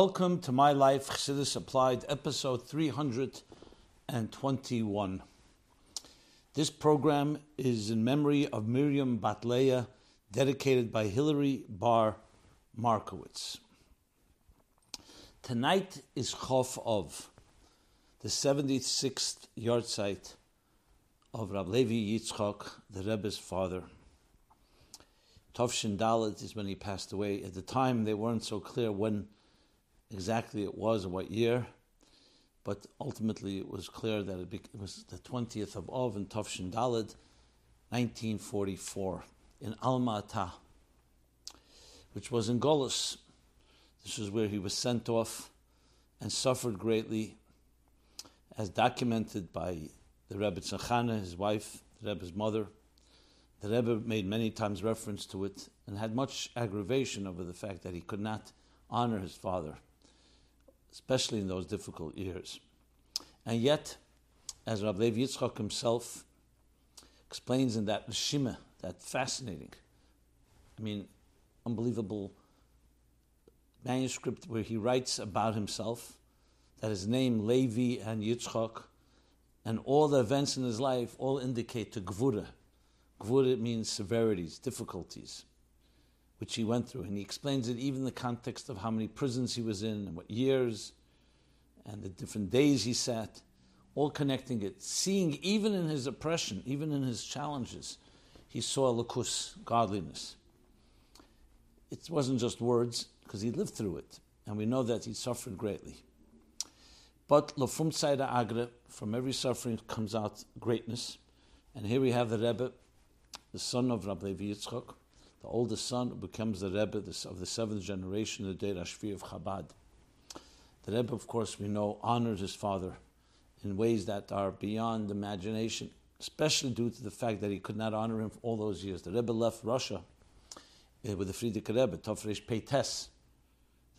Welcome to My Life Chassidus Applied, episode 321. This program is in memory of Miriam Batleya, dedicated by Hilary Bar Markowitz. Tonight is Chof of, the 76th yahrzeit of Rab Levi Yitzchok, the Rebbe's father. Tovshin Dalit is when he passed away. At the time, they weren't so clear when exactly it was or what year, but ultimately it was clear that it, was the 20th of Av in Tovshin Dalit, 1944, in Alma Ata, which was in Golis. This is where he was sent off and suffered greatly, as documented by the Rebbetzin Chana, his wife, the Rebbe's mother. The Rebbe made many times reference to it and had much aggravation over the fact that he could not honor his father, especially in those difficult years. And yet, as Rabbi Lev Yitzchak himself explains in that Shima, that fascinating, I mean, unbelievable manuscript where he writes about himself, that his name, Levi and Yitzchak, and all the events in his life all indicate to Gvura. Gvura means severities, difficulties, which he went through. And he explains it even in the context of how many prisons he was in and what years and the different days he sat, all connecting it. Seeing even in his oppression, even in his challenges, he saw lakus, godliness. It wasn't just words, because he lived through it. And we know that he suffered greatly. But lofum tzayda agre, from every suffering comes out greatness. And here we have the Rebbe, the son of Rabbi Yitzchak, the oldest son becomes the Rebbe of the seventh generation, the Deir Ashvi of Chabad. The Rebbe, of course, we know, honored his father in ways that are beyond imagination, especially due to the fact that he could not honor him for all those years. The Rebbe left Russia uh, with the Frierdiker Rebbe, Tofresh Peites.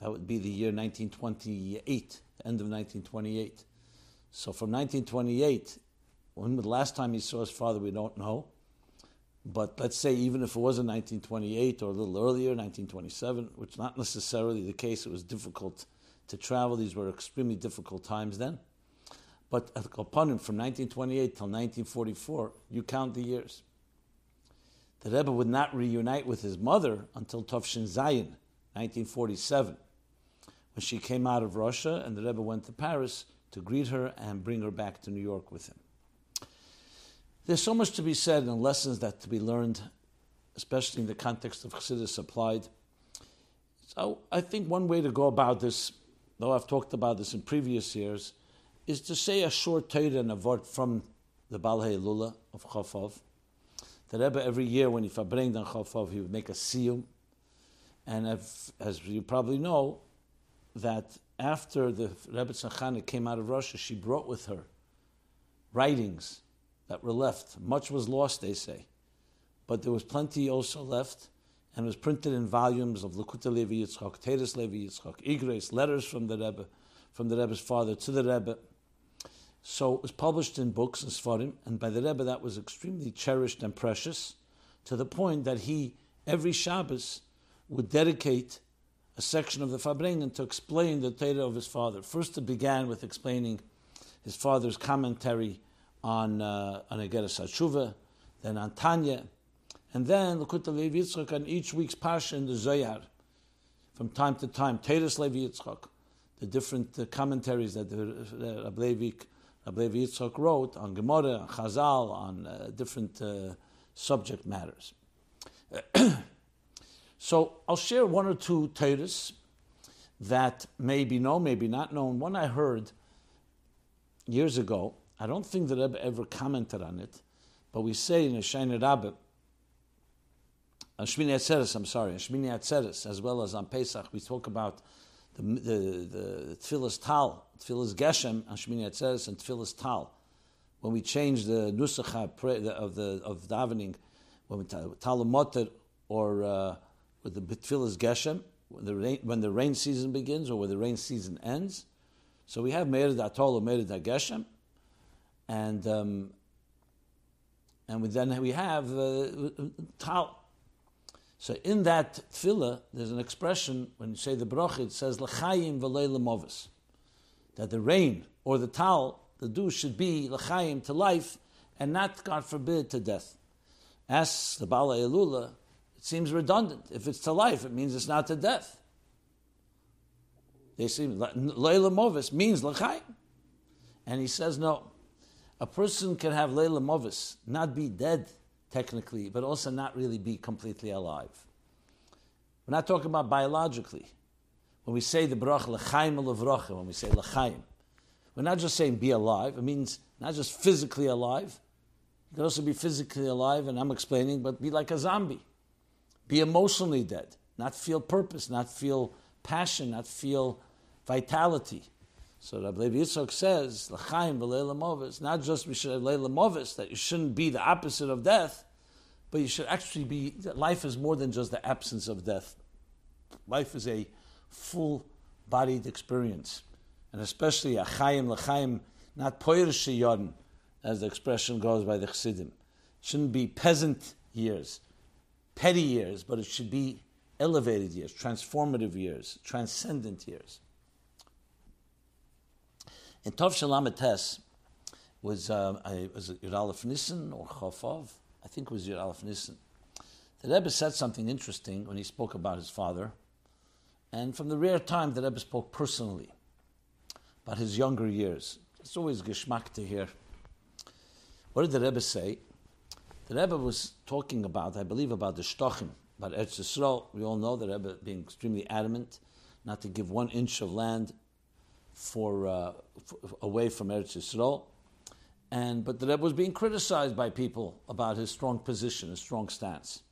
That would be the year 1928 end of 1928. So from 1928, when the last time he saw his father, we don't know. But let's say even if it was in 1928 or a little earlier, 1927, which not necessarily the case, it was difficult to travel. These were extremely difficult times then. But uh, upon him, from 1928 till 1944, you count the years. The Rebbe would not reunite with his mother until Tovshin Zayin, 1947 when she came out of Russia, and the Rebbe went to Paris to greet her and bring her back to New York with him. There's so much to be said and lessons that to be learned, especially in the context of Chassidus applied. So I think one way to go about this, though I've talked about this in previous years, is to say a short Torah and a word from the Balhei Lula of Chafov. The Rebbe every year when he verbringt on Chafov, he would make a siyum. And if, as you probably know, that after the Rebbetzin Chana came out of Russia, she brought with her writings that were left. Much was lost, they say, but there was plenty also left, and it was printed in volumes of Likkutei Levi Yitzchak, Teres Levi Yitzchak, Igres, letters from the Rebbe, from the Rebbe's father to the Rebbe. So it was published in books and Sfarim, and by the Rebbe that was extremely cherished and precious, to the point that he, every Shabbos, would dedicate a section of the Farbrengen to explain the Torah of his father. First, it began with explaining his father's commentary on uh, on Egeres Hashuva, then on Tanya, and then Likkutei Levi Yitzchak on each week's Pasha in the Zoyar. From time to time, Teres Levi the different uh, commentaries that the uh, Rabbi Levi, Levi wrote on Gemara, on Chazal, on uh, different uh, subject matters. So I'll share one or two Torahs that may be known, maybe not known. One I heard years ago. I don't think the Rebbe ever commented on it, but we say in a Shiner Rabbe, on Shmini Atzeres, I'm sorry, on Shmini Atzeres, as well as on Pesach, we talk about the, the, the Tfilas Tal, Tfilas Geshem on Shmini Atzeres, and Tfilas Tal. When we change the Nusach of the of davening, when we Tal or uh, with the Bitfilas Geshem, when the, rain, when the rain season begins or when the rain season ends. So we have Meir Atol or Meir Geshem, and um, and then we have uh, Tal. So in that tefillah, there's an expression when you say the bracha, it says l'chaim v'lei that the rain or the tal, the dew should be l'chaim to life, and not, God forbid, to death. As the Bala Elula, it seems redundant. If it's to life, it means it's not to death. They see Leila Movis means l'chaim. And he says, no. A person can have Leila Movis, not be dead technically, but also not really be completely alive. We're not talking about biologically. When we say the bracha l'chaim levracha, when we say l'chaim, we're not just saying be alive. It means not just physically alive. You can also be physically alive, and I'm explaining, but be like a zombie. Be emotionally dead, not feel purpose, not feel passion, not feel vitality. So Rabbi Levi Yitzchok says, L'chaim v'leila not just we should have leila that you shouldn't be the opposite of death, but you should actually be, life is more than just the absence of death. Life is a full-bodied experience. And especially a chayim l'chaim, not poyer sheyodin, as the expression goes by the Chassidim. shouldn't be peasant years, petty years, but it should be elevated years, transformative years, transcendent years. In Tov Shalom Tes was uh, I, was it Nissen or Chafov? I think it was Yud Aleph Nissen. The Rebbe said something interesting when he spoke about his father, and from the rare time the Rebbe spoke personally about his younger years. It's always geschmack to hear. What did the Rebbe say? The Rebbe was talking about, I believe, about the Shtochim, about Eretz Yisrael. We all know the Rebbe being extremely adamant not to give one inch of land for, uh, for away from Eretz Yisrael. And, but the Rebbe was being criticized by people about his strong position, his strong stance.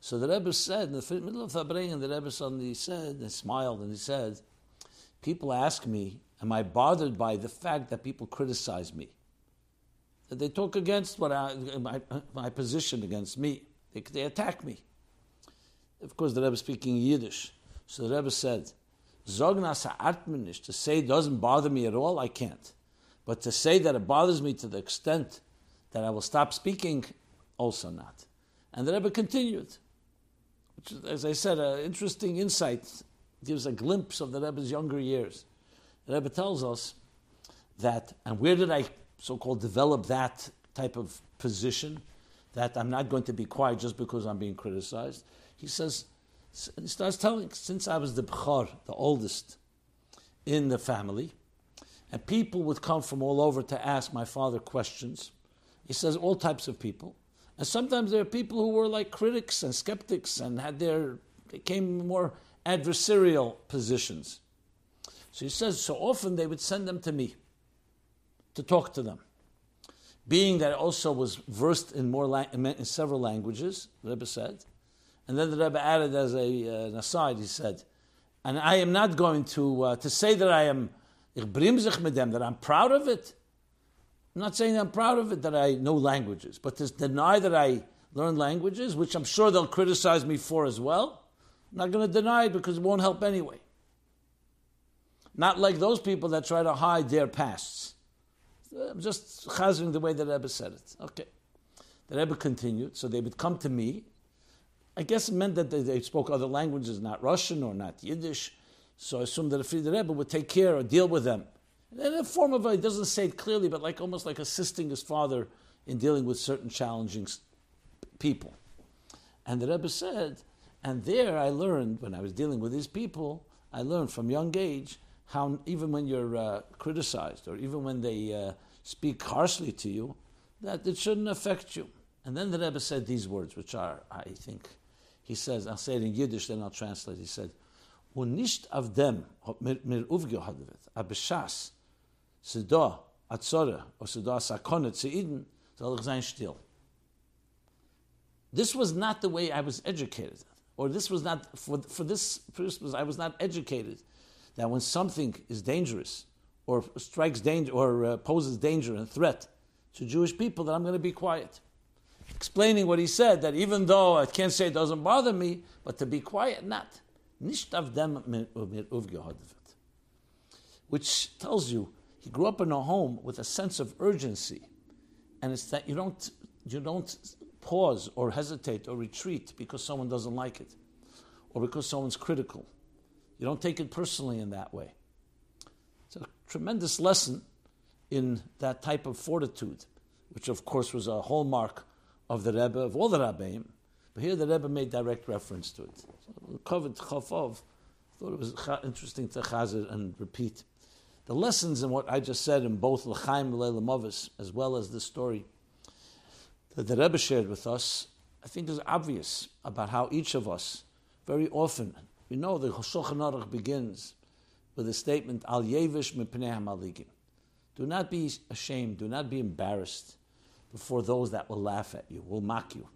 So the Rebbe said, in the middle of Fabrein, the Rebbe suddenly said, and smiled, and he said, People ask me, am I bothered by the fact that people criticize me? That they talk against what I, my, my position against me. They, they attack me. Of course, the Rebbe speaking Yiddish. So the Rebbe said, To say it doesn't bother me at all, I can't. But to say that it bothers me to the extent that I will stop speaking, also not. And the Rebbe continued, which as I said, an interesting insight, gives a glimpse of the Rebbe's younger years. The Rebbe tells us that, and where did I so called develop that type of position, that I'm not going to be quiet just because I'm being criticized? He says, starts telling, since I was the Bechor, the oldest in the family, and people would come from all over to ask my father questions. He says all types of people. And sometimes there are people who were like critics and skeptics and had their, they came more adversarial positions. So he says, so often they would send them to me to talk to them. Being that I also was versed in more in several languages, Rebbe said, and then the Rebbe added as a, uh, an aside, he said, and I am not going to uh, to say that I am that I'm proud of it. I'm not saying I'm proud of it that I know languages, but to deny that I learn languages, which I'm sure they'll criticize me for as well, I'm not going to deny it because it won't help anyway. Not like those people that try to hide their pasts. I'm just chazing the way that Rebbe said it. Okay. The Rebbe continued, so they would come to me. I guess it meant that they, they spoke other languages, not Russian or not Yiddish, so I assume that the Frida Rebbe would take care or deal with them. In a form of, it doesn't say it clearly, but like almost like assisting his father in dealing with certain challenging people. And the Rebbe said, and there I learned, when I was dealing with these people, I learned from young age how even when you're uh, criticized or even when they uh, speak harshly to you, that it shouldn't affect you. And then the Rebbe said these words, which are, I think, he says, I'll say it in Yiddish, then I'll translate. He said, und nicht auf dem hat mir, mir aufgehalten wird. Aber Schass, sie da, a Zore, oder sie da, still. This was not the way I was educated. Or this was not, for, for this purpose, I was not educated. That when something is dangerous, or strikes danger, or uh, poses danger and threat to Jewish people, that I'm going to be quiet. Explaining what he said, that even though I can't say it doesn't bother me, but to be quiet, not. Which tells you he grew up in a home with a sense of urgency. And it's that you don't, you don't pause or hesitate or retreat because someone doesn't like it or because someone's critical. You don't take it personally in that way. It's a tremendous lesson in that type of fortitude, which of course was a hallmark of the Rebbe, of all the Rabbeim. But here the Rebbe made direct reference to it. So, covered Chafov, thought it was interesting to chazir and repeat. The lessons in what I just said in both L'chaim Leila as well as the story that the Rebbe shared with us, I think is obvious about how each of us, very often, we know the Shulchan Aruch begins with a statement, Al Yevish Mipnei Hamaligim. Do not be ashamed, do not be embarrassed before those that will laugh at you, will mock you.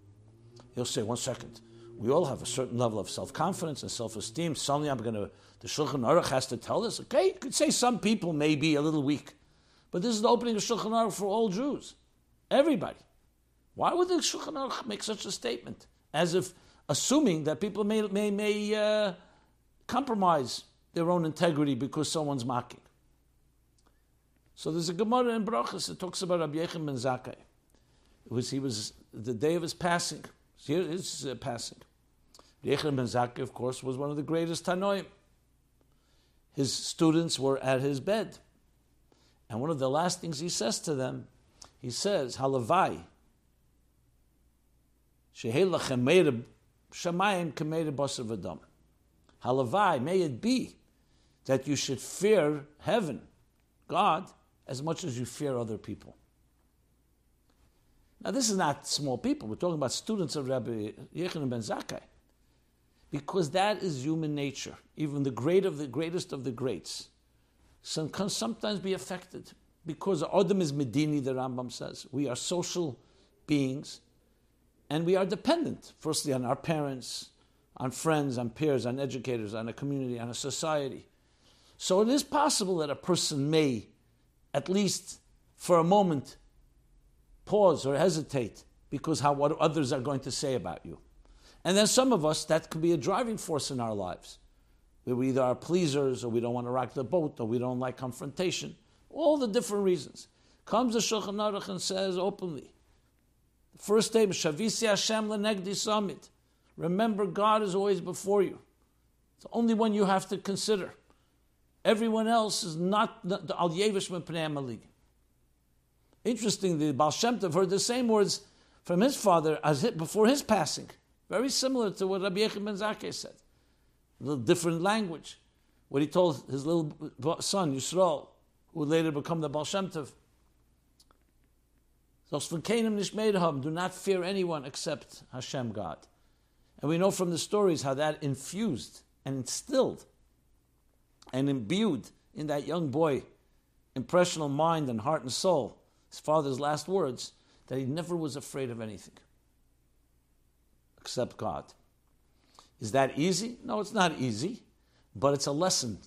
He'll say, one second, we all have a certain level of self confidence and self esteem. Suddenly I'm going to, the Shulchan Aruch has to tell us, okay, you could say some people may be a little weak, but this is the opening of Shulchan Aruch for all Jews, everybody. Why would the Shulchan Aruch make such a statement? As if assuming that people may, may, may uh, compromise their own integrity because someone's mocking. So there's a Gemara in Brachas that talks about Rabbi Yochanan ben Zakkai. It was, he was the day of his passing. Here is uh, passing. Yochanan ben Zakkai, of course, was one of the greatest Tanoim. His students were at his bed. And one of the last things he says to them, he says, Halavai, Shehelachem Shamayim Kameir Basar Vadam. Halavai, may it be that you should fear heaven, God, as much as you fear other people. Now, this is not small people. We're talking about students of Rabbi Yochanan ben Zakkai. Because that is human nature. Even the great of the greatest of the greats some, can sometimes be affected. Because Adam is Medini, the Rambam says. We are social beings and we are dependent, firstly, on our parents, on friends, on peers, on educators, on a community, on a society. So it is possible that a person may, at least for a moment, pause or hesitate because how what others are going to say about you. And then some of us, that could be a driving force in our lives. We either are pleasers or we don't want to rock the boat or we don't like confrontation. All the different reasons. Comes the Shulchan Aruch and says openly, the first statement, Shavisi Hashem lenegdi samit. Remember, God is always before you. It's the only one you have to consider. Everyone else is not the al yevish. Interesting, the Baal Shem Tov heard the same words from his father as before his passing. Very similar to what Rabbi Yochanan ben Zakkai said. A little different language. What he told his little son, Yisrael, who would later become the Baal Shem Tov. Do not fear anyone except Hashem God. And we know from the stories how that infused and instilled and imbued in that young boy impressional mind and heart and soul, his father's last words, that he never was afraid of anything except God. Is that easy? No, it's not easy, but it's a lesson.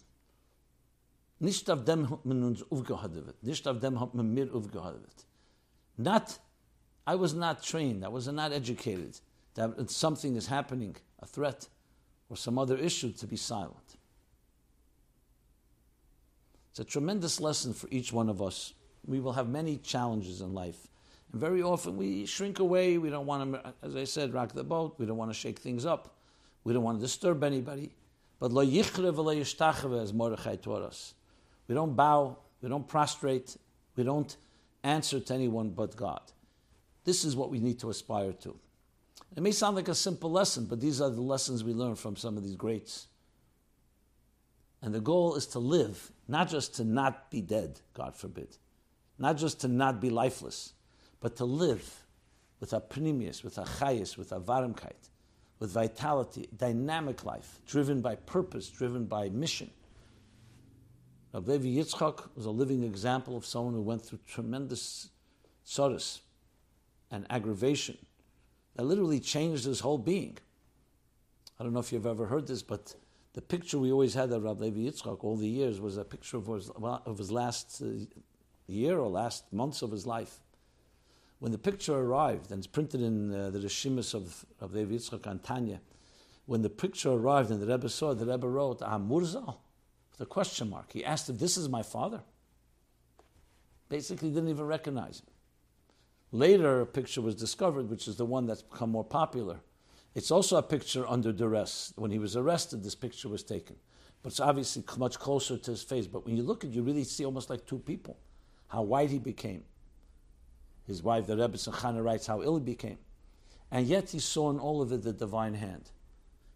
Not, I was not trained, I was not educated that something is happening, a threat, or some other issue, to be silent. It's a tremendous lesson for each one of us. We will have many challenges in life. And very often we shrink away. We don't want to, as I said, rock the boat. We don't want to shake things up. We don't want to disturb anybody. But lo yichre v'lo yishtachave, as Mordechai taught us. We don't bow. We don't prostrate. We don't answer to anyone but God. This is what we need to aspire to. It may sound like a simple lesson, but these are the lessons we learn from some of these greats. And the goal is to live, not just to not be dead, God forbid, not just to not be lifeless, but to live with a pneumius, with a chayis, with a varmkeit, with vitality, dynamic life, driven by purpose, driven by mission. Rabbi Levi Yitzchak was a living example of someone who went through tremendous sorrows and aggravation that literally changed his whole being. I don't know if you've ever heard this, but the picture we always had of Rabbi Levi Yitzchak all the years was a picture of his, of his last uh, year or last months of his life. When the picture arrived, and it's printed in uh, the Rishimis of Rabbi Levi Yitzchak and Tanya, when the picture arrived and the Rebbe saw it, the Rebbe wrote, Amurzal, with a question mark. He asked if this is my father. Basically, didn't even recognize him. Later, a picture was discovered, which is the one that's become more popular. It's also a picture under duress. When he was arrested, this picture was taken. But it's obviously much closer to his face. But when you look at it, you really see almost like two people. How white he became. His wife, the Rebbetzin Chana, writes how ill he became. And yet he saw in all of it the divine hand.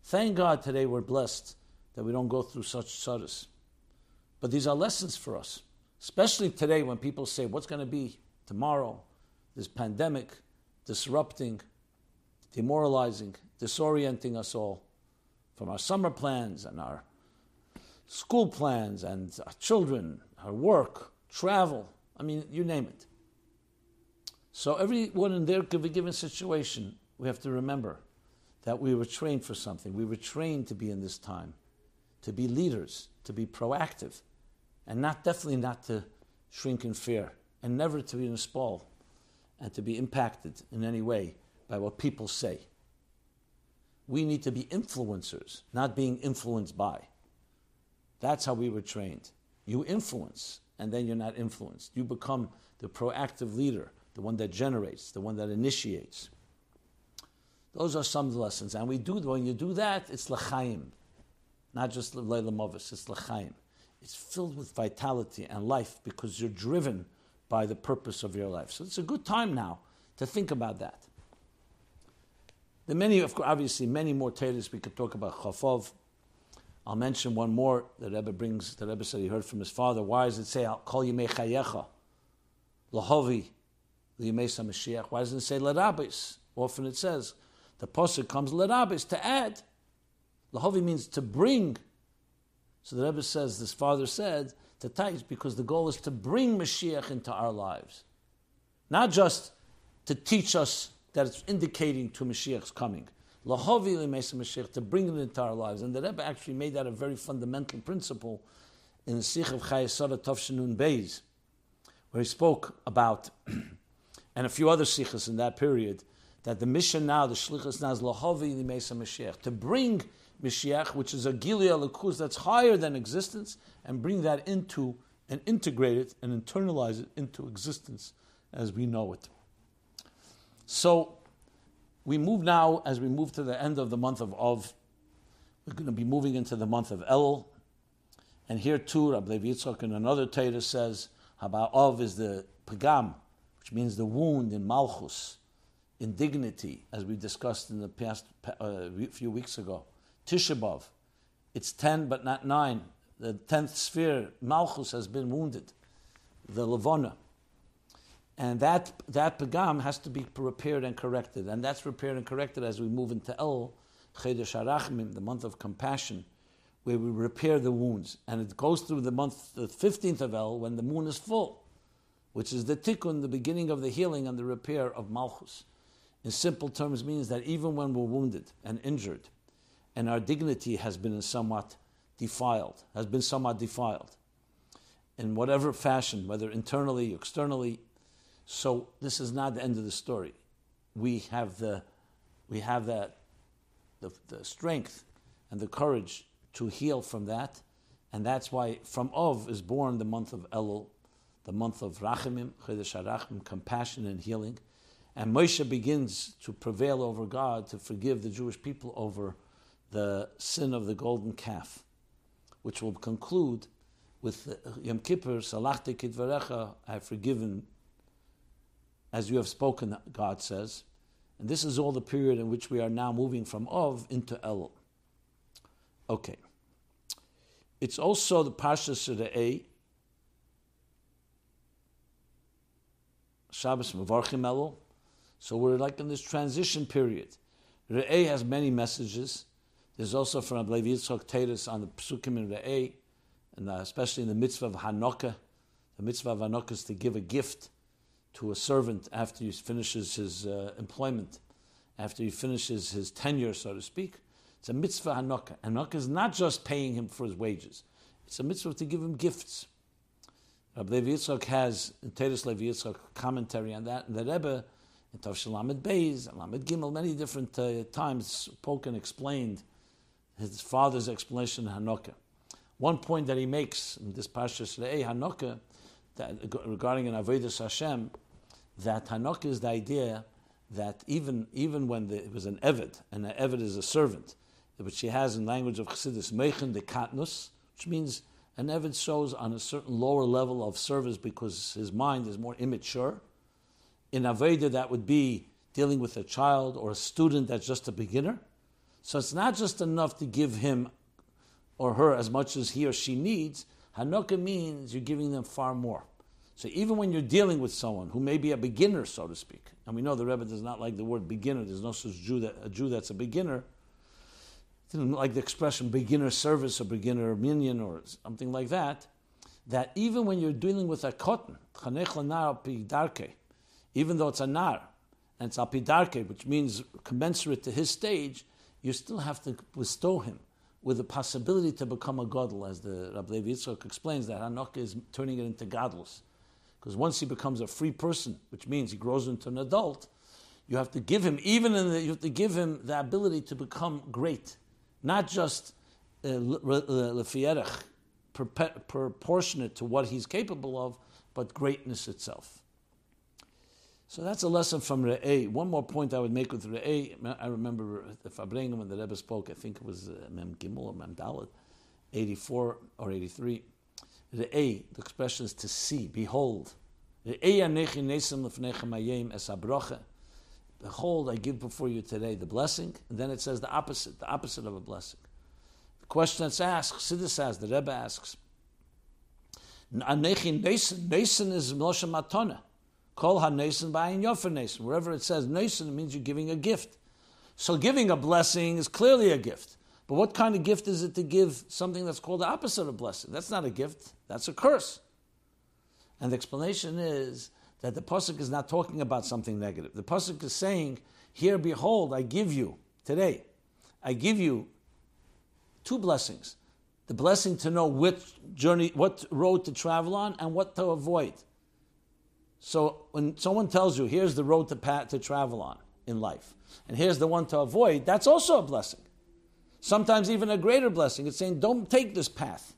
Thank God today we're blessed that we don't go through such tzaddis. But these are lessons for us, especially today when people say, What's going to be tomorrow? This pandemic disrupting, demoralizing, disorienting us all from our summer plans and our school plans and our children, our work, travel. I mean, you name it. So, everyone in their given situation, we have to remember that we were trained for something. We were trained to be in this time, to be leaders, to be proactive, and not definitely not to shrink in fear, and never to be in a spall and to be impacted in any way by what people say. We need to be influencers, not being influenced by. That's how we were trained. You influence, and then you're not influenced. You become the proactive leader, the one that generates, the one that initiates. Those are some of the lessons. And we do, when you do that, it's l'chaim, not just leila movis, it's l'chaim. It's filled with vitality and life because you're driven by the purpose of your life. So it's a good time now to think about that. There are many, of course, obviously, many more tales we could talk about Chafov. I'll mention one more that Rebbe brings, the Rebbe said he heard from his father. Why does it say, I'll call you Mechayecha, Lahovi, Liyemesa Mashiach? Why doesn't it say Lerabis? Often it says, the Pasuk comes Lerabis, to add. Lahovi means to bring. So the Rebbe says, this father said, to Tais, because the goal is to bring Mashiach into our lives. Not just to teach us that it's indicating to Mashiach's coming. To bring it into our lives. And the Rebbe actually made that a very fundamental principle in the Sikh of Chayesara Tavshanun Beis, where he spoke about, and a few other Sikhs in that period, that the mission now, the Shlichus now is Lahovi Mashiach, to bring Mashiach, which is a Gilead Lakuz that's higher than existence, and bring that into and integrate it and internalize it into existence as we know it. So we move now, as we move to the end of the month of Av, we're going to be moving into the month of El. And here too, Rabbi Yitzchak in another Torah says, about Av is the pagam, which means the wound in Malchus, indignity, as we discussed in the past uh, few weeks ago. Tishabov, it's 10 but not 9. The 10th sphere, Malchus, has been wounded, the Levona. And that, that pagam has to be repaired and corrected. And that's repaired and corrected as we move into El, Chedesh Arachmim, the month of compassion, where we repair the wounds. And it goes through the month, the 15th of El, when the moon is full, which is the tikkun, the beginning of the healing and the repair of Malchus. In simple terms, means that even when we're wounded and injured, and our dignity has been somewhat defiled, has been somewhat defiled, in whatever fashion, whether internally, externally, so this is not the end of the story. We have the, we have that, the, the strength and the courage to heal from that, and that's why from Ov is born the month of Elul, the month of Rachamim, Chedesh Rachim, compassion and healing, and Moshe begins to prevail over God to forgive the Jewish people over the sin of the golden calf, which will conclude with Yom Kippur, Salachti Kidvarecha, I have forgiven as you have spoken, God says. And this is all the period in which we are now moving from Ov into El. Okay. It's also the Parshas Re'eh, Shabbos Mevarchim Elul. So we're like in this transition period. Re'eh has many messages. There's also from Levi Yitzchok Teres on the Psukim in Re'eh, and uh, especially in the mitzvah of Haanakah. The mitzvah of Haanakah is to give a gift to a servant after he finishes his uh, employment, after he finishes his tenure, so to speak. It's a mitzvah Haanakah. Haanakah is not just paying him for his wages, it's a mitzvah to give him gifts. Rabbi Levi Yitzchak has, in Teres Levi Yitzchak, commentary on that, and the Rebbe, in Tav Lamed Beis, Lamed Gimel, many different uh, times spoken, explained his father's explanation of Haanakah. One point that he makes in this Parshas Re'eh Haanakah, regarding an Avodah Hashem, that Haanakah is the idea that even, even when the, it was an Eved, and an Eved is a servant, which she has in language of Chassidus, Meichen de Katnus, which means an Eved shows on a certain lower level of service because his mind is more immature. In Aveda, that would be dealing with a child or a student that's just a beginner. So it's not just enough to give him or her as much as he or she needs. Haanakah means you're giving them far more. So even when you're dealing with someone who may be a beginner, so to speak, and we know the Rebbe does not like the word beginner. There's no such Jew that, a Jew that's a beginner. Didn't like the expression beginner service or beginner minion or something like that. That even when you're dealing with a cotton, even though it's a nar and it's apidarke, which means commensurate to his stage, you still have to bestow him with the possibility to become a gadol, as the Rabbi Levi explains that Haanakah is turning it into gadlus. Because once he becomes a free person, which means he grows into an adult, you have to give him, even in the, you have to give him the ability to become great, not just uh, lefierech, proportionate to what he's capable of, but greatness itself. So that's a lesson from Re'eh. One more point I would make with Re'eh. I remember the Farbrengen when the Rebbe spoke, I think it was uh, Mem Gimel or Mem Dalet, 84 or 83. Re'eh, the expression is to see, behold. The A nechin nasin lefnechimayem esabrocha. Behold, I give before you today the blessing, and then it says the opposite, the opposite of a blessing. The question that's asked, Siddur says, the Rebbe asks, Nason is Moshe Matona. Kol ha-nason ba'ayin yofer nason. Wherever it says nason, it means you're giving a gift. So giving a blessing is clearly a gift. But what kind of gift is it to give something that's called the opposite of blessing? That's not a gift, that's a curse. And the explanation is that the Pasuk is not talking about something negative. The Pasuk is saying, Here, behold, I give you, today, I give you two blessings. The blessing to know which journey, what road to travel on, and what to avoid. So when someone tells you, here's the road to, to travel on in life, and here's the one to avoid, that's also a blessing. Sometimes even a greater blessing. It's saying, don't take this path.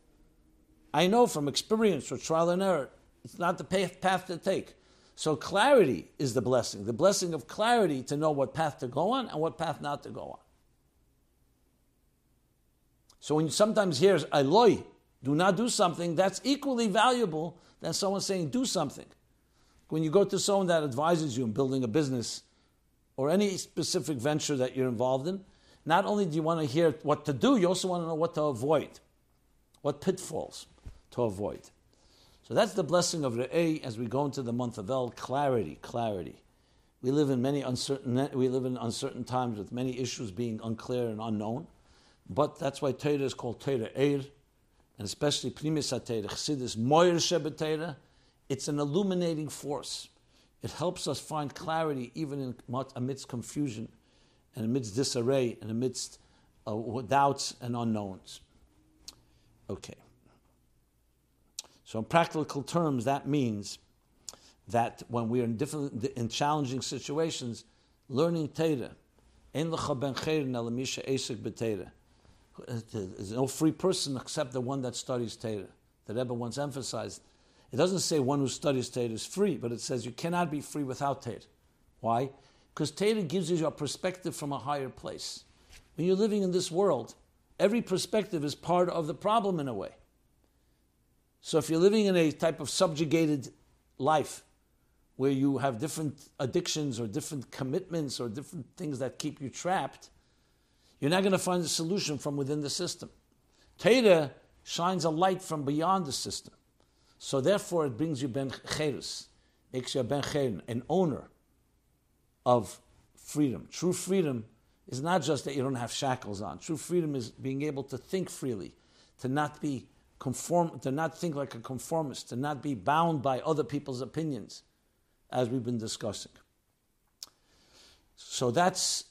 I know from experience or trial and error, it's not the path to take. So clarity is the blessing, the blessing of clarity to know what path to go on and what path not to go on. So when you sometimes hear Eloi, do not do something, that's equally valuable than someone saying do something. When you go to someone that advises you in building a business or any specific venture that you're involved in, not only do you want to hear what to do, you also want to know what to avoid, what pitfalls to avoid. So that's the blessing of Re'eh as we go into the month of El, clarity, clarity. We live in many uncertain we live in uncertain times with many issues being unclear and unknown. But that's why Torah is called Torah Eir, and especially Primis HaTorah, Chassidus Moyer Shebet it's an illuminating force. It helps us find clarity even in, amidst confusion and amidst disarray and amidst uh, doubts and unknowns. Okay. So, in practical terms, that means that when we are in different, in challenging situations, learning Torah, in the there's no free person except the one that studies Torah. The Rebbe once emphasized it doesn't say one who studies Torah is free, but it says you cannot be free without Torah. Why? Because Torah gives you a perspective from a higher place. When you're living in this world, every perspective is part of the problem in a way. So if you're living in a type of subjugated life, where you have different addictions or different commitments or different things that keep you trapped, you're not going to find a solution from within the system. Torah shines a light from beyond the system. So therefore, it brings you ben cherus, makes you a ben cherin, an owner of freedom. True freedom is not just that you don't have shackles on. True freedom is being able to think freely, to not be conform, to not think like a conformist, to not be bound by other people's opinions, as we've been discussing. So that's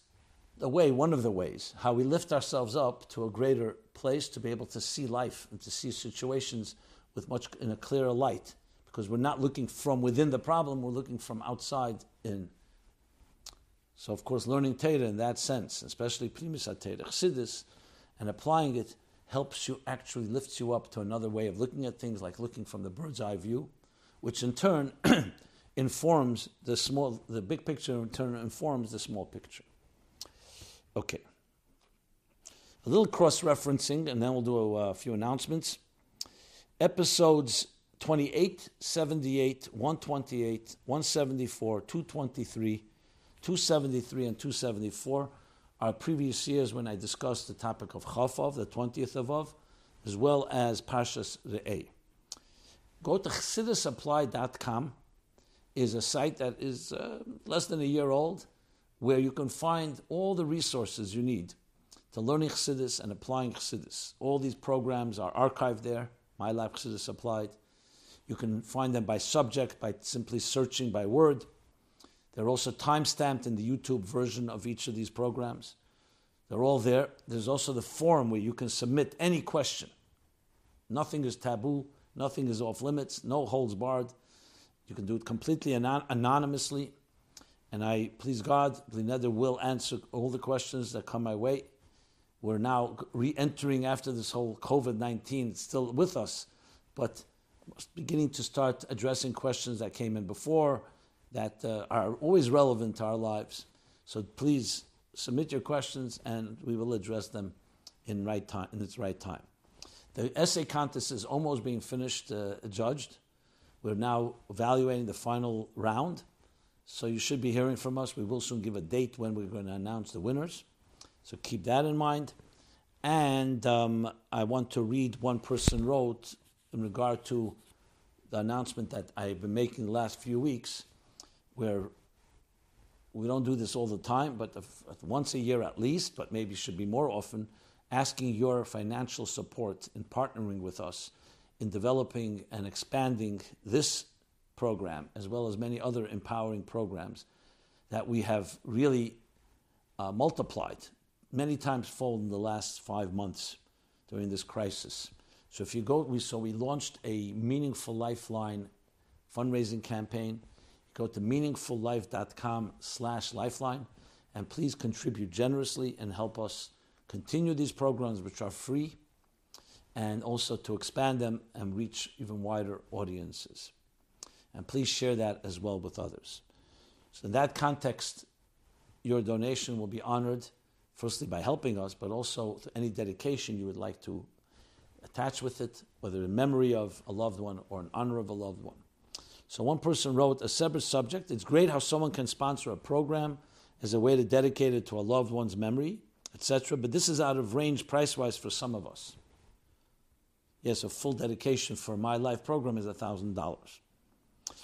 the way, one of the ways, how we lift ourselves up to a greater place to be able to see life and to see situations with much in a clearer light because we're not looking from within the problem, we're looking from outside in. So, of course, learning Torah in that sense, especially Primus Torah, Chassidus, and applying it helps you actually lifts you up to another way of looking at things, like looking from the bird's eye view, which in turn informs the small, the big picture in turn informs the small picture. Okay. A little cross referencing, and then we'll do a, a few announcements. Episodes 28, 78, 128, 174, 223, 273, and 274 are previous years when I discussed the topic of Chafov, the 20th of Av, as well as Parshas Re'eh. Go to chassidusapplied.com is a site that is uh, less than a year old, where you can find all the resources you need to learning Chassidus and applying Chassidus. All these programs are archived there. My Life Chassidus Applied. You can find them by subject by simply searching by word. They're also time stamped in the YouTube version of each of these programs. They're all there. There's also the forum where you can submit any question. Nothing is taboo, nothing is off limits, no holds barred. You can do it completely anon- anonymously. And I, please God, Blineder will answer all the questions that come my way. We're now re entering after this whole COVID 19, it's still with us, but beginning to start addressing questions that came in before that uh, are always relevant to our lives. So please submit your questions and we will address them in, right time, in its right time. The essay contest is almost being finished, uh, judged. We're now evaluating the final round. So you should be hearing from us. We will soon give a date when we're going to announce the winners. So keep that in mind. And um, I want to read one person wrote in regard to the announcement that I've been making the last few weeks, where we don't do this all the time, but once a year at least, but maybe should be more often, asking your financial support in partnering with us in developing and expanding this program, as well as many other empowering programs that we have really uh, multiplied many times fold in the last five months during this crisis. So if you go, we, so we launched a Meaningful Lifeline fundraising campaign. Go to meaningfullife.com slash lifeline and please contribute generously and help us continue these programs which are free and also to expand them and reach even wider audiences. And please share that as well with others. So, in that context, your donation will be honored, firstly by helping us, but also to any dedication you would like to attach with it, whether in memory of a loved one or in honor of a loved one. So, one person wrote a separate subject. It's great how someone can sponsor a program as a way to dedicate it to a loved one's memory, etc., but this is out of range price wise for some of us. Yes, a full dedication for my life program is $1,000.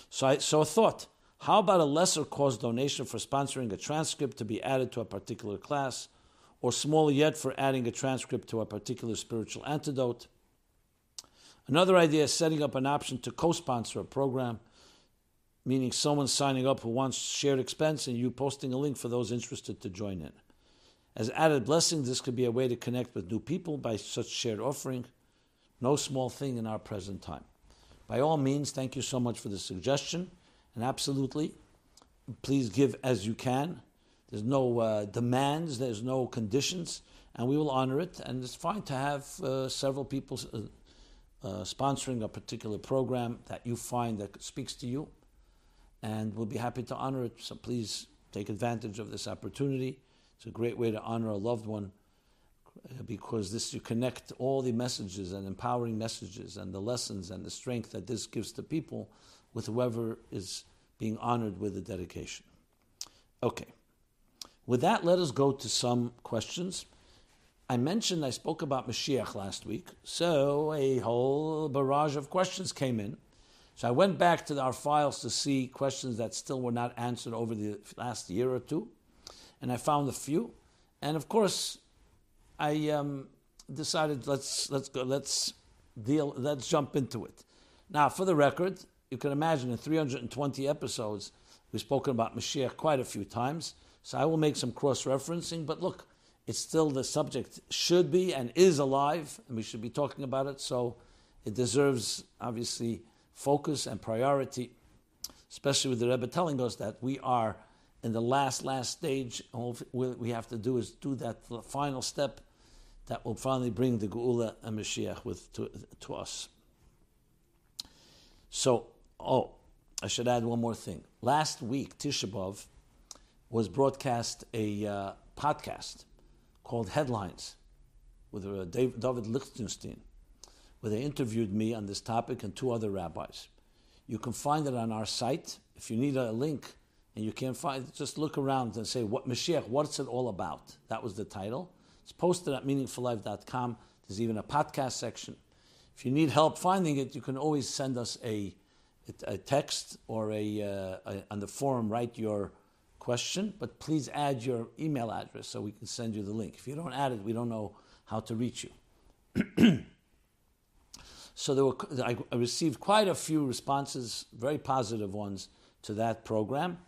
So, I, so thought how about a lesser cost donation for sponsoring a transcript to be added to a particular class, or smaller yet for adding a transcript to a particular spiritual antidote? Another idea is setting up an option to co sponsor a program, meaning someone signing up who wants shared expense and you posting a link for those interested to join in. As added blessing, this could be a way to connect with new people by such shared offering. No small thing in our present time. By all means, thank you so much for the suggestion. And absolutely, please give as you can. There's no uh, demands, there's no conditions, and we will honor it. And it's fine to have uh, several people uh, uh sponsoring a particular program that you find that speaks to you. And we'll be happy to honor it. So please take advantage of this opportunity. It's a great way to honor a loved one uh, because this you connect all the messages and empowering messages and the lessons and the strength that this gives to people with whoever is being honored with the dedication. Okay. With that, let us go to some questions. I mentioned I spoke about Mashiach last week, so a whole barrage of questions came in. So I went back to our files to see questions that still were not answered over the last year or two, and I found a few. And of course, I um, decided let's let's go let's deal let's jump into it. Now, for the record, you can imagine in 320 episodes we've spoken about Mashiach quite a few times. So I will make some cross referencing, but look, it's still the subject should be and is alive, and we should be talking about it. So it deserves obviously focus and priority, especially with the Rebbe telling us that we are in the last last stage. All we have to do is do that final step that will finally bring the Geula and Mashiach with to, to us. So, oh, I should add one more thing. Last week, Tisha B'Av, was broadcast a uh, podcast called Headlines with uh, David Lichtenstein, where they interviewed me on this topic and two other rabbis. You can find it on our site. If you need a link and you can't find it, just look around and say, what Mashiach, what's it all about? That was the title. It's posted at meaningfullife.com. There's even a podcast section. If you need help finding it, you can always send us a, a text or a, uh, a, on the forum, write your question, but please add your email address so we can send you the link. If you don't add it, we don't know how to reach you. so there were, I, received quite a few responses, very positive ones, to that program.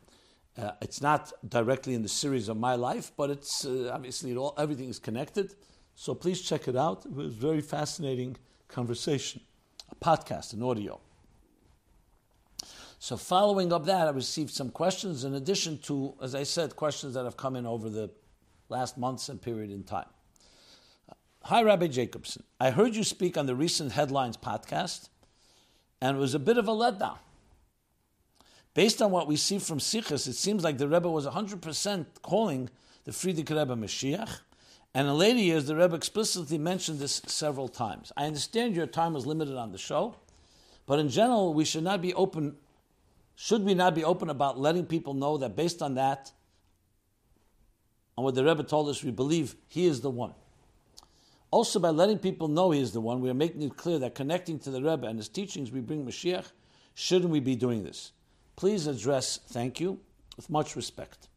Uh, it's not directly in the series of my life, but it's uh, obviously it all, everything is connected. So please check it out. It was a very fascinating conversation, a podcast, an audio. So following up that, I received some questions in addition to, as I said, questions that have come in over the last months and period in time. Hi, Rabbi Jacobson. I heard you speak on the recent Headlines podcast, and it was a bit of a letdown. Based on what we see from Sichos, it seems like the Rebbe was 100% calling the Frierdiker Rebbe Mashiach, and in later years, the Rebbe explicitly mentioned this several times. I understand your time was limited on the show, but in general, we should not be open. Should we not be open about letting people know that based on that, on what the Rebbe told us, we believe he is the one. Also, by letting people know he is the one, we are making it clear that connecting to the Rebbe and his teachings, we bring Mashiach. Shouldn't we be doing this? Please address, thank you, with much respect.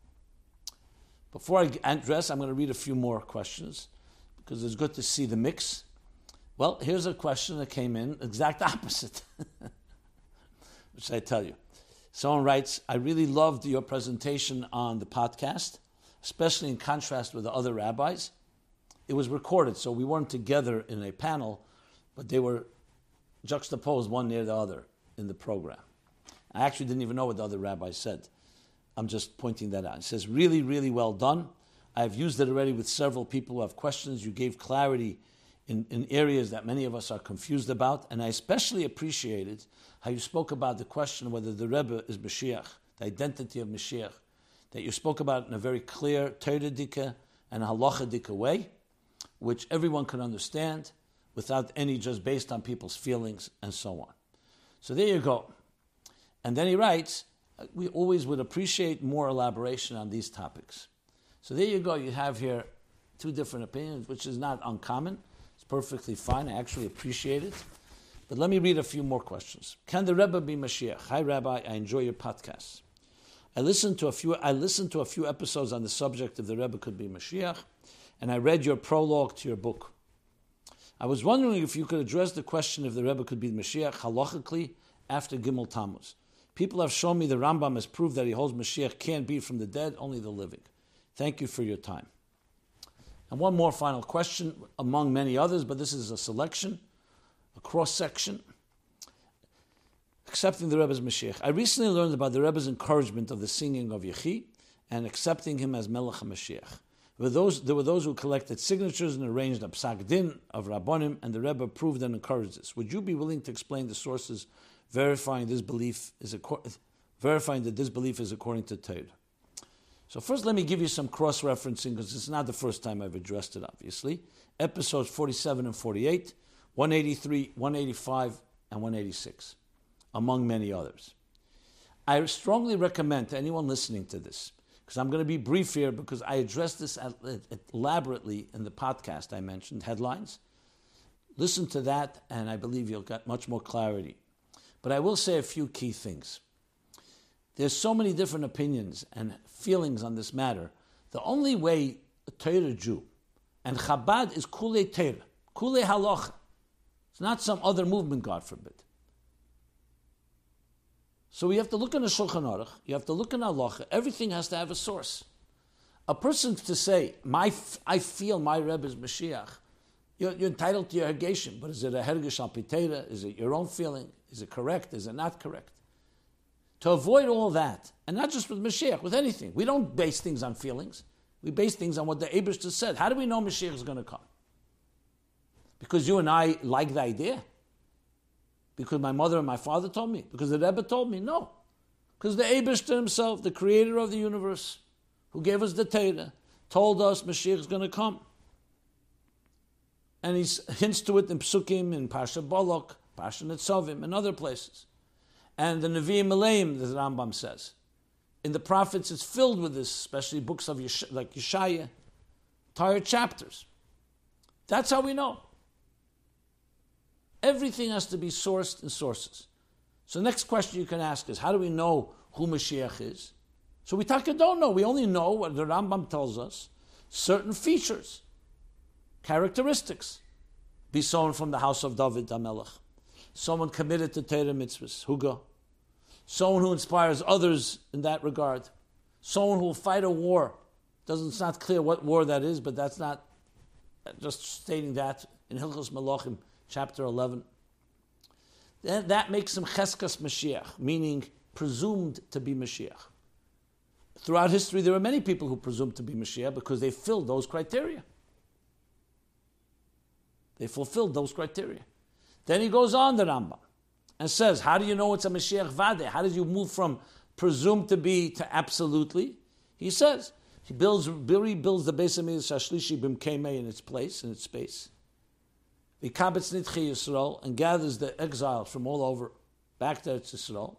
Before I address, I'm going to read a few more questions because it's good to see the mix. Well, here's a question that came in, exact opposite, which I tell you. Someone writes, I really loved your presentation on the podcast, especially in contrast with the other rabbis. It was recorded, so we weren't together in a panel, but they were juxtaposed one near the other in the program. I actually didn't even know what the other rabbi said. I'm just pointing that out. It says, really, really well done. I've used it already with several people who have questions. You gave clarity in, in areas that many of us are confused about. And I especially appreciated how you spoke about the question whether the Rebbe is Mashiach, the identity of Mashiach, that you spoke about in a very clear, Teredika and halachadika way, which everyone can understand without any just based on people's feelings and so on. So there you go. And then he writes, we always would appreciate more elaboration on these topics. So there you go. You have here two different opinions, which is not uncommon. It's perfectly fine. I actually appreciate it. But let me read a few more questions. Can the Rebbe be Mashiach? Hi, Rabbi. I enjoy your podcast. I listened to a few. I listened to a few episodes on the subject of the Rebbe could be Mashiach, and I read your prologue to your book. I was wondering if you could address the question if the Rebbe could be the Mashiach halachically after Gimel Tammuz. People have shown me the Rambam has proved that he holds Mashiach can't be from the dead, only the living. Thank you for your time. And one more final question, among many others, but this is a selection, a cross section. Accepting the Rebbe's Mashiach. I recently learned about the Rebbe's encouragement of the singing of Yechi and accepting him as Melech HaMashiach. There were, those, there were those who collected signatures and arranged a psak din of Rabbonim, and the Rebbe approved and encouraged this. Would you be willing to explain the sources verifying this belief is verifying that this belief is according to Torah. So first, let me give you some cross-referencing because it's not the first time I've addressed it. Obviously, episodes forty-seven and forty-eight, one eighty-three, one eighty-five, and one eighty-six, among many others. I strongly recommend to anyone listening to this because I'm going to be brief here because I addressed this elaborately in the podcast I mentioned headlines. Listen to that, and I believe you'll get much more clarity. But I will say a few key things. There's so many different opinions and feelings on this matter. The only way a Torah Jew, and Chabad is Kule Torah, Kule Halacha. It's not some other movement, God forbid. So we have to look in the Shulchan Aruch, you have to look in Halacha, everything has to have a source. A person to say, my, I feel my Rebbe is Mashiach, you're, you're, entitled to your hergation, but is it a hergish al Is it your own feeling? Is it correct? Is it not correct? To avoid all that, and not just with Mashiach, with anything. We don't base things on feelings. We base things on what the Abish said. How do we know Mashiach is going to come? Because you and I like the idea? Because my mother and my father told me? Because the Rebbe told me? No. Because the Abishter himself, the creator of the universe, who gave us the Torah, told us Mashiach is going to come. And he hints to it in Psukim, in Pasha Balak, Pasha Netzovim, and other places. And the Nevi'im Aleim, the Rambam says. In the prophets, it's filled with this, especially books of Yesh- like Yeshaya, entire chapters. That's how we know. Everything has to be sourced in sources. So the next question you can ask is, how do we know who Mashiach is? So we taka don't know. We only know what the Rambam tells us, certain features, characteristics. Be someone from the house of David HaMelech. Someone committed to Torah mitzvahs, Huga. Someone who inspires others in that regard. Someone who will fight a war. Doesn't, it's not clear what war that is, but that's not just stating that in Hilchos Melachim, chapter 11. Then that makes him Cheskas Mashiach, meaning presumed to be Mashiach. Throughout history, there are many people who presume to be Mashiach because they filled those criteria. They fulfilled those criteria. Then he goes on, the Rambam, and says, How do you know it's a Mashiach Vadai? How did you move from presumed to be to absolutely? He says, he builds, Biri builds the Beis Hamikdash Shashlishi Bimkeme in its place, in its space. The Kabetz Nitchi Yisrael and gathers the exiles from all over back to Yisrael.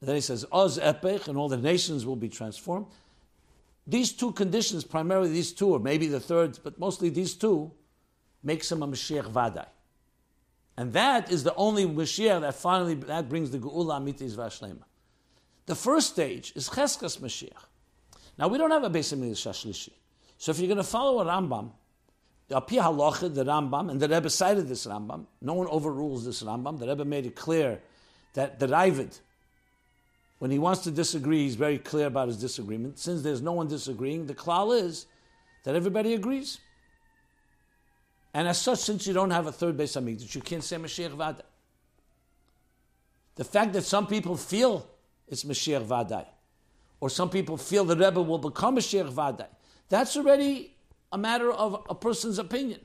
And then he says, Oz Epech, and all the nations will be transformed. These two conditions, primarily these two, or maybe the third, but mostly these two, makes him a Mashiach Vadai. And that is the only Mashiach that finally that brings the Geula Amitis Vashlema. The first stage is Cheskas Mashiach. Now we don't have a Beis Hamikdash Shashlishi. So if you're going to follow a Rambam, Api Halacha, the Rambam, and the Rebbe cited this Rambam, no one overrules this Rambam. The Rebbe made it clear that the Raavad, when he wants to disagree, he's very clear about his disagreement. Since there's no one disagreeing, the klal is that everybody agrees. And as such, since you don't have a third Beis Hamikdash, you can't say Mashiach Vadai. The fact that some people feel it's Mashiach Vadai, or some people feel the Rebbe will become Mashiach Vadai, that's already a matter of a person's opinion.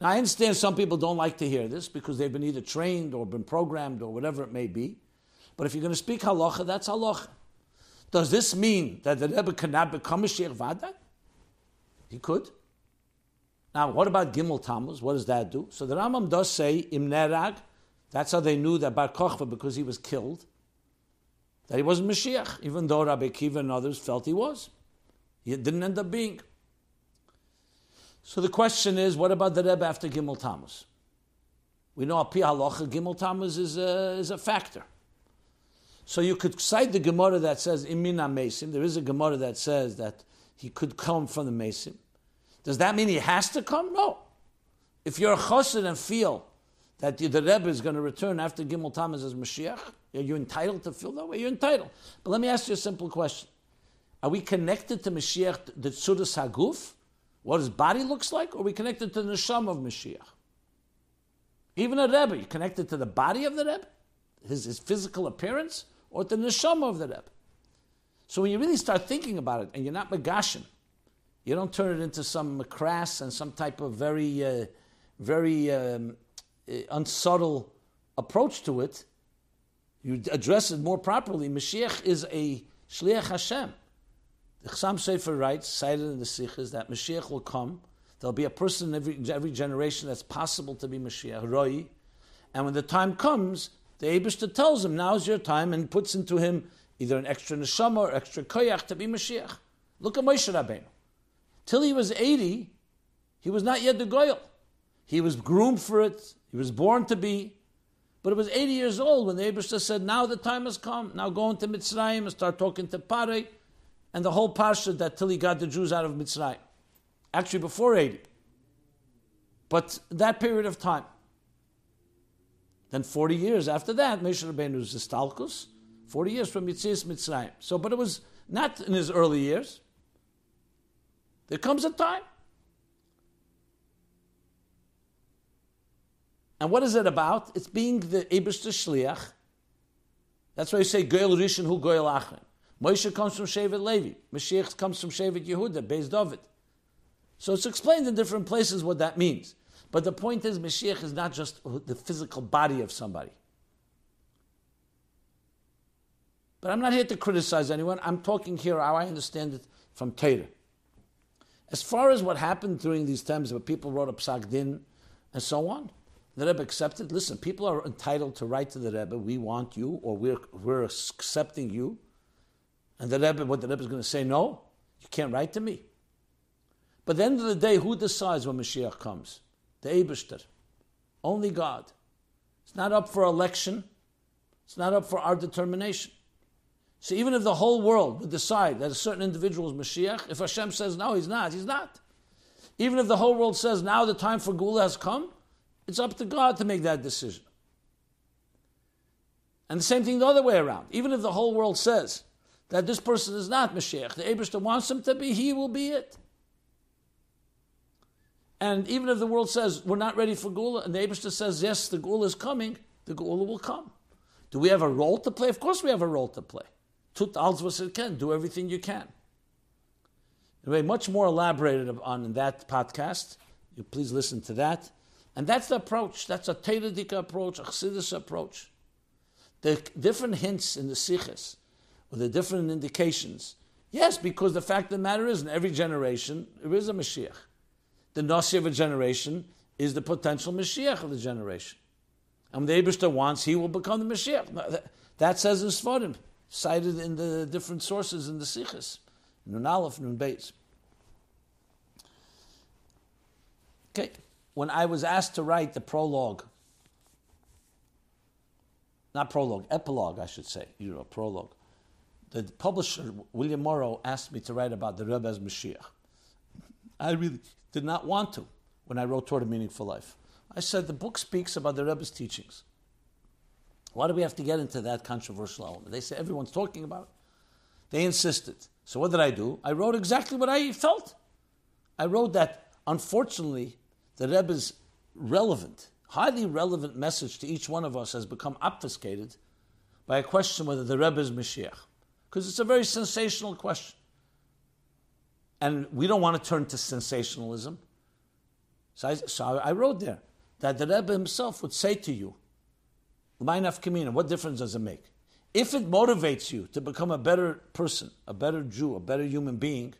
Now, I understand some people don't like to hear this because they've been either trained or been programmed or whatever it may be. But if you're going to speak halacha, that's halacha. Does this mean that the Rebbe cannot become a Sheikh Vada? He could. Now, what about Gimel Tammuz? What does that do? So the Rambam does say, Im Nerag, that's how they knew that Bar Kochva, because he was killed, that he wasn't Mashiach, even though Rabbi Kiva and others felt he was. He didn't end up being. So the question is, what about the Rebbe after Gimel Tammuz? We know Api Halacha, Gimel Tammuz is a, is a factor. So you could cite the Gemara that says Imina Mesim. There is a Gemara that says that he could come from the Mesim. Does that mean he has to come? No. If you're a chassid and feel that the Rebbe is going to return after Gimel Tammuz as Mashiach, are you entitled to feel that way? You're entitled. But let me ask you a simple question. Are we connected to Mashiach, the Tzudas Haguf? what his body looks like, or are we connected to the neshama of Mashiach? Even a Rebbe, you connected to the body of the Rebbe, his, his physical appearance, or to the neshama of the Rebbe. So when you really start thinking about it, and you're not Megashin, you don't turn it into some crass and some type of very, uh, very um, uh, unsubtle approach to it. You address it more properly. Mashiach is a shliach Hashem. The Chassam Sofer writes, cited in the Sichos, that Mashiach will come. There'll be a person in every, every generation that's possible to be Mashiach, Roi. And when the time comes, the Abishta tells him, now's your time, and puts into him either an extra neshama or extra koyach to be Mashiach. Look at Moshe Rabbeinu. Till he was 80, he was not yet the Goel. He was groomed for it, he was born to be. But it was 80 years old when the Abishta said, now the time has come. Now go into Mitzrayim and start talking to Pare and the whole parsha that till he got the Jews out of Mitzrayim. Actually, before 80. But that period of time. Then 40 years after that, Moshe Rabbeinu's Istalkus, 40 years from Yitzias Mitzrayim. So, but it was not in his early years. There comes a time. And what is it about? It's being the Ebrish Shliach. That's why you say Goel Rishon Hu Goel Acharon. Moshe comes from Shevet Levi. Mashiach comes from Shevet Yehuda, Beis David. So it's explained in different places what that means. But the point is, Mashiach is not just the physical body of somebody. But I'm not here to criticize anyone. I'm talking here how I understand it from Torah. As far as what happened during these times where people wrote a psak din and so on, the Rebbe accepted. Listen, people are entitled to write to the Rebbe. We want you, or we're, we're accepting you. And the Rebbe, what the Rebbe is going to say, no, you can't write to me. But at the end of the day, who decides when Mashiach comes? The Eibishter. Only God. It's not up for election. It's not up for our determination. So even if the whole world would decide that a certain individual is Mashiach, if Hashem says no, he's not, he's not. Even if the whole world says now the time for Geula has come, it's up to God to make that decision. And the same thing the other way around. Even if the whole world says that this person is not Mashiach, the Abishta wants him to be, he will be it. And even if the world says we're not ready for Geula, and the Abishta says yes, the Geula is coming, the Geula will come. Do we have a role to play? Of course we have a role to play. Tut alzvas can, do everything you can. Anyway, much more elaborated on in that podcast. You please listen to that. And that's the approach. That's a Teiradika approach, a Chassidus approach. The different hints in the Sichos, or the different indications. Yes, because the fact of the matter is, in every generation, there is a Mashiach. The Nasi of a generation is the potential Mashiach of the generation. And when the Abishta wants, he will become the Mashiach. That says in Sfarim cited in the different sources in the Sichos, Nun Aleph, Nun Beis. Okay, when I was asked to write the prologue, not prologue, epilogue, I should say, you know, prologue, the publisher, William Morrow, asked me to write about the Rebbe's Mashiach. I really did not want to when I wrote Toward a Meaningful Life. I said the book speaks about the Rebbe's teachings. Why do we have to get into that controversial element? They say everyone's talking about it. They insisted. So what did I do? I wrote exactly what I felt. I wrote that, unfortunately, the Rebbe's relevant, highly relevant message to each one of us has become obfuscated by a question whether the Rebbe is Mashiach. Because it's a very sensational question. And we don't want to turn to sensationalism. So I, so I wrote there that the Rebbe himself would say to you, what difference does it make? If it motivates you to become a better person, a better Jew, a better human being,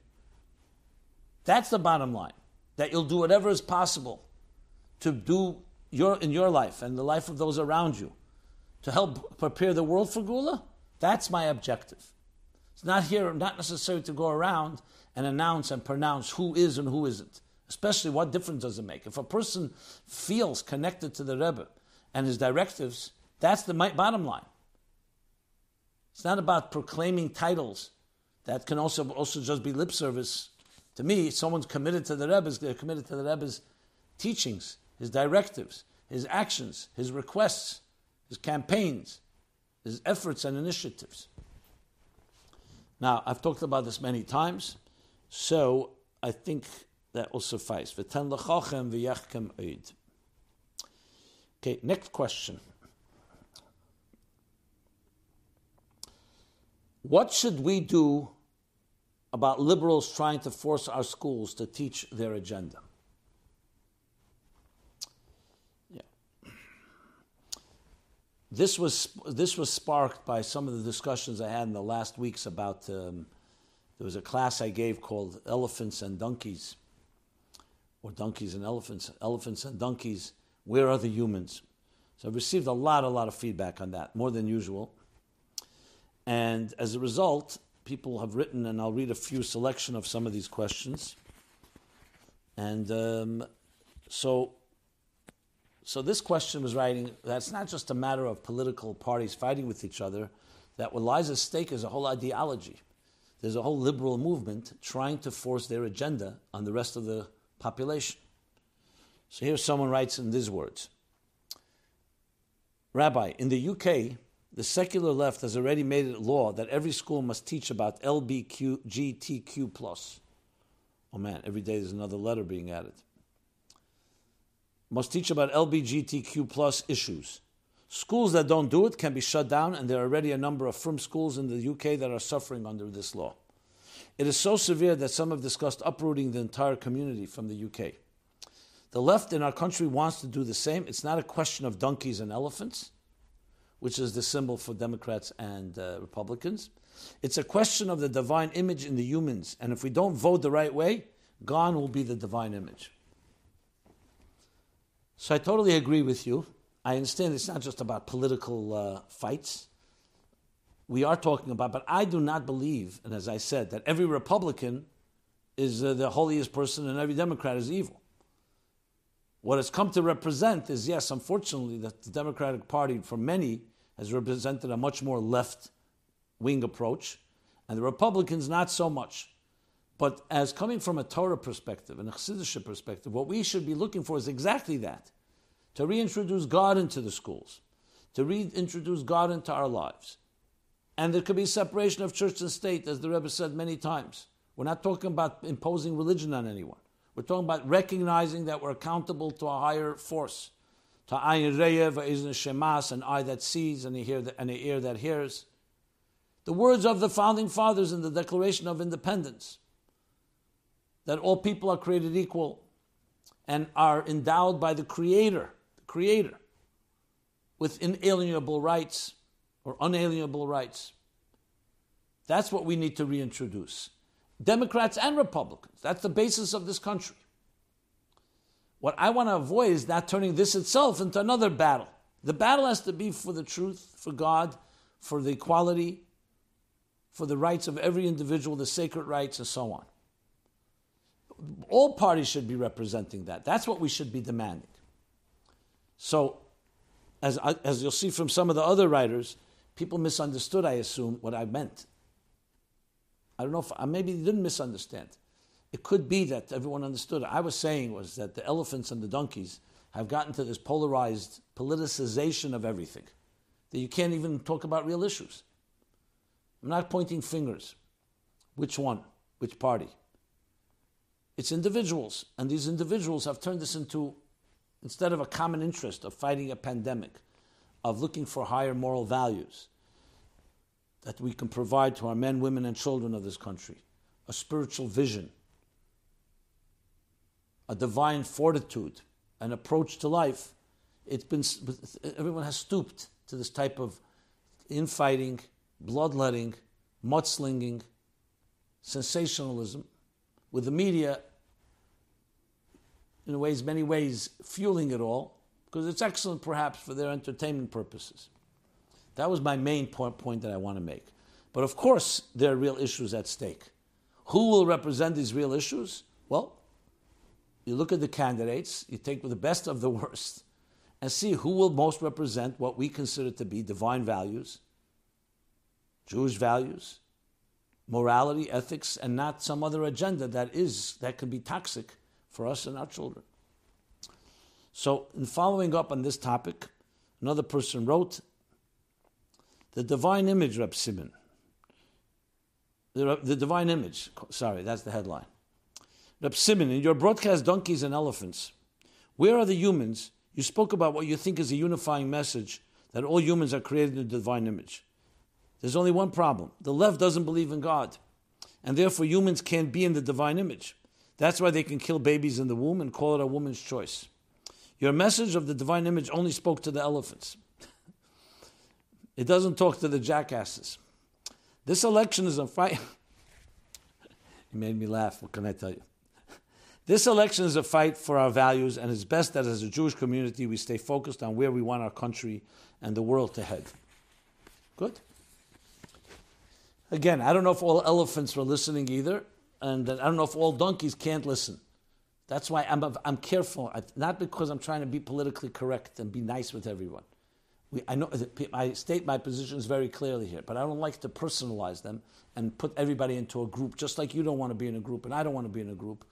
that's the bottom line. That you'll do whatever is possible to do your, in your life and the life of those around you to help prepare the world for Geula. That's my objective. It's not here, not necessary to go around and announce and pronounce who is and who isn't. Especially what difference does it make? If a person feels connected to the Rebbe and his directives, that's the bottom line. It's not about proclaiming titles. That can also, also just be lip service. To me, someone's committed to the Rebbe's, they're committed to the Rebbe's teachings, his directives, his actions, his requests, his campaigns, his efforts and initiatives. Now, I've talked about this many times, so I think that will suffice. Okay, next question. What should we do about liberals trying to force our schools to teach their agenda? This was, this was sparked by some of the discussions I had in the last weeks about. Um, there was a class I gave called Elephants and Donkeys, or Donkeys and Elephants, Elephants and Donkeys. Where are the humans? So I received a lot, a lot of feedback on that, more than usual. And as a result, people have written, and I'll read a few selection of some of these questions. And um, so, so this question was writing that's not just a matter of political parties fighting with each other. That what lies at stake is a whole ideology. There's a whole liberal movement trying to force their agenda on the rest of the population. So here someone writes in these words Rabbi, in the UK, the secular left has already made it law that every school must teach about LBGTQ+. Oh man, every day there's another letter being added. Must teach about LBGTQ plus issues. Schools that don't do it can be shut down, and there are already a number of firm schools in the UK that are suffering under this law. It is so severe that some have discussed uprooting the entire community from the UK. The left in our country wants to do the same. It's not a question of donkeys and elephants. which is the symbol for Democrats and uh, Republicans. It's a question of the divine image in the humans, and if we don't vote the right way, gone will be the divine image. So I totally agree with you. I understand it's not just about political uh, fights. We are talking about, but I do not believe, and as I said, that every Republican is uh, the holiest person and every Democrat is evil. What it's come to represent is, yes, unfortunately, that the Democratic Party, for many, has represented a much more left wing approach, and the Republicans not so much. But as coming from a Torah perspective and a Chassidiship perspective, what we should be looking for is exactly that to reintroduce God into the schools, to reintroduce God into our lives. And there could be separation of church and state, as the Rebbe said many times. We're not talking about imposing religion on anyone. We're talking about recognizing that we're accountable to a higher force. To ayin reyev, shemas, an eye that sees and an ear that hears. The words of the founding fathers in the Declaration of Independence that all people are created equal and are endowed by the Creator, the Creator, with inalienable rights or unalienable rights. That's what we need to reintroduce. Democrats and Republicans. That's the basis of this country. What I want to avoid is not turning this itself into another battle. The battle has to be for the truth, for God, for the equality, for the rights of every individual, the sacred rights, and so on. All parties should be representing that. That's what we should be demanding. So, as, as you'll see from some of the other writers, people misunderstood, I assume, what I meant. I don't know if uh, maybe they didn't misunderstand. It could be that everyone understood. I was saying was that the elephants and the donkeys have gotten to this polarized politicization of everything that you can't even talk about real issues. I'm not pointing fingers. Which one? Which party? It's individuals, and these individuals have turned this into, instead of a common interest of fighting a pandemic, of looking for higher moral values that we can provide to our men, women, and children of this country, a spiritual vision, a divine fortitude, an approach to life. It's been everyone has stooped to this type of infighting, bloodletting, mudslinging, sensationalism, with the media, in ways, many ways, fueling it all, because it's excellent perhaps for their entertainment purposes. That was my main point, point that I want to make. But of course, there are real issues at stake. Who will represent these real issues? Well, you look at the candidates, you take the best of the worst, and see who will most represent what we consider to be divine values Jewish values, morality, ethics, and not some other agenda that is that could be toxic for us and our children. So, in following up on this topic, another person wrote, "The divine image, Reb Simon. The, the divine image. Sorry, that's the headline. Reb Simon, in your broadcast, donkeys and elephants, where are the humans? You spoke about what you think is a unifying message that all humans are created in the divine image. There's only one problem the left doesn't believe in God, and therefore humans can't be in the divine image. That's why they can kill babies in the womb and call it a woman's choice. Your message of the divine image only spoke to the elephants. it doesn't talk to the jackasses. This election is a fight. you made me laugh. What can I tell you? This election is a fight for our values, and it's best that as a Jewish community we stay focused on where we want our country and the world to head. Good? Again, I don't know if all elephants were listening either, and I don't know if all donkeys can't listen. That's why I'm, I'm careful, not because I'm trying to be politically correct and be nice with everyone. We, I know I state my positions very clearly here, but I don't like to personalize them and put everybody into a group, just like you don't want to be in a group and I don't want to be in a group.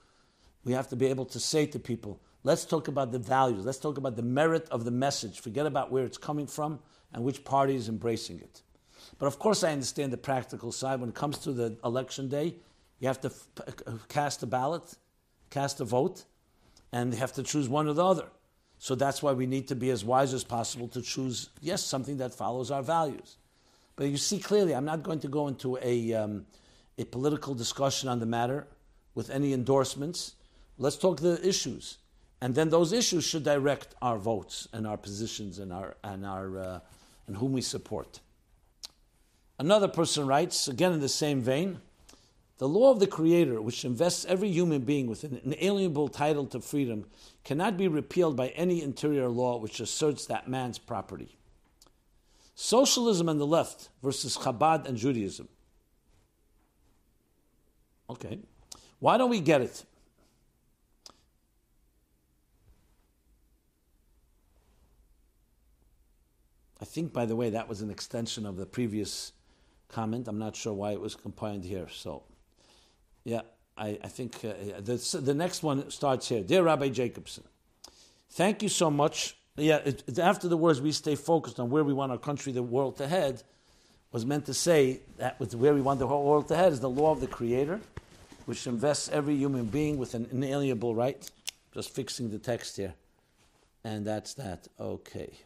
We have to be able to say to people, let's talk about the values, let's talk about the merit of the message, forget about where it's coming from and which party is embracing it. But of course, I understand the practical side. When it comes to the election day, you have to f- cast a ballot, cast a vote, and you have to choose one or the other. So that's why we need to be as wise as possible to choose, yes, something that follows our values. But you see clearly, I'm not going to go into a, um, a political discussion on the matter with any endorsements. Let's talk the issues. And then those issues should direct our votes and our positions and our, and our, uh, and whom we support. Another person writes, again in the same vein, the law of the Creator, which invests every human being with an inalienable title to freedom, cannot be repealed by any interior law which asserts that man's property. Socialism and the left versus Chabad and Judaism. Okay. Why don't we get it? I think, by the way, that was an extension of the previous comment. I'm not sure why it was combined here. So, yeah, I, I think uh, the, the next one starts here. Dear Rabbi Jacobson, thank you so much. Yeah, it, it, after the words, we stay focused on where we want our country, the world to head, was meant to say that with where we want the whole world to head is the law of the Creator, which invests every human being with an inalienable right. Just fixing the text here. And that's that. Okay.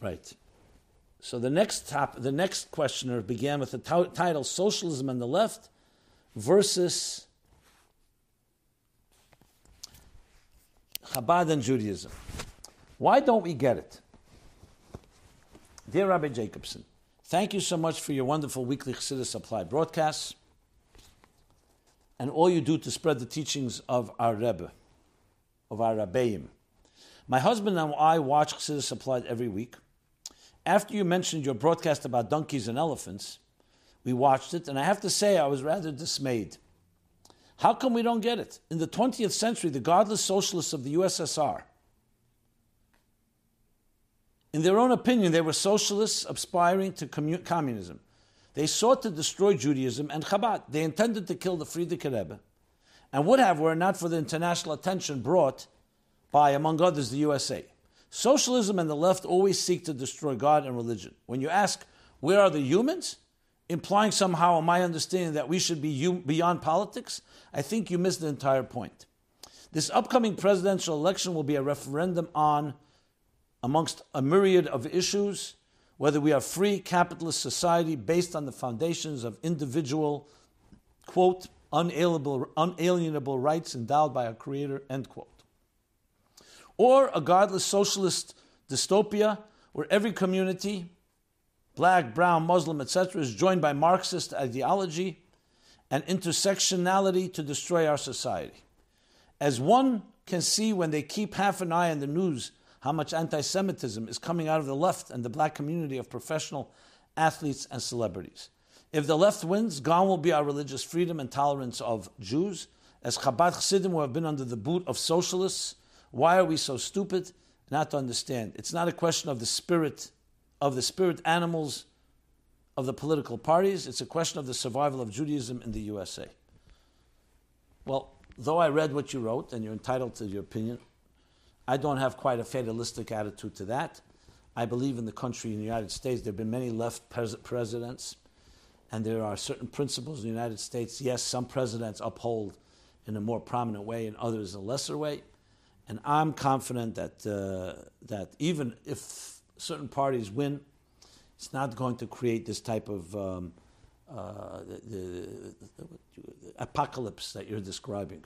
Right. So the next top, the next questioner began with the t- title "Socialism and the Left" versus Chabad and Judaism. Why don't we get it? Dear Rabbi Jacobson, thank you so much for your wonderful weekly Chassidus Applied broadcasts and all you do to spread the teachings of our Rebbe, of our Rabbeim. My husband and I watch Chassidus Applied every week. After you mentioned your broadcast about donkeys and elephants, we watched it, and I have to say I was rather dismayed. How come we don't get it? In the 20th century, the godless socialists of the USSR, in their own opinion, they were socialists aspiring to commun- communism. They sought to destroy Judaism and Chabad. They intended to kill the Frierdiker Rebbe, and would have were it not for the international attention brought by, among others, the USA. Socialism and the left always seek to destroy God and religion. When you ask, where are the humans? Implying somehow, in my understanding, that we should be beyond politics, I think you missed the entire point. This upcoming presidential election will be a referendum on, amongst a myriad of issues, whether we are free capitalist society based on the foundations of individual, quote, unalienable, unalienable rights endowed by our Creator, end quote or a godless socialist dystopia where every community, black, brown, Muslim, etc., is joined by Marxist ideology and intersectionality to destroy our society. As one can see when they keep half an eye on the news how much anti Semitism is coming out of the left and the black community of professional athletes and celebrities. If the left wins, gone will be our religious freedom and tolerance of Jews. As Chabad Chassidim, who have been under the boot of socialists, why are we so stupid not to understand? It's not a question of the spirit of the spirit animals of the political parties. It's a question of the survival of Judaism in the USA. Well, though I read what you wrote, and you're entitled to your opinion, I don't have quite a fatalistic attitude to that. I believe in the country, in the United States, there have been many left pres- presidents, and there are certain principles in the United States. Yes, some presidents uphold in a more prominent way, and others in a lesser way. And I'm confident that, uh, that even if certain parties win, it's not going to create this type of um, uh, the, the, the, apocalypse that you're describing.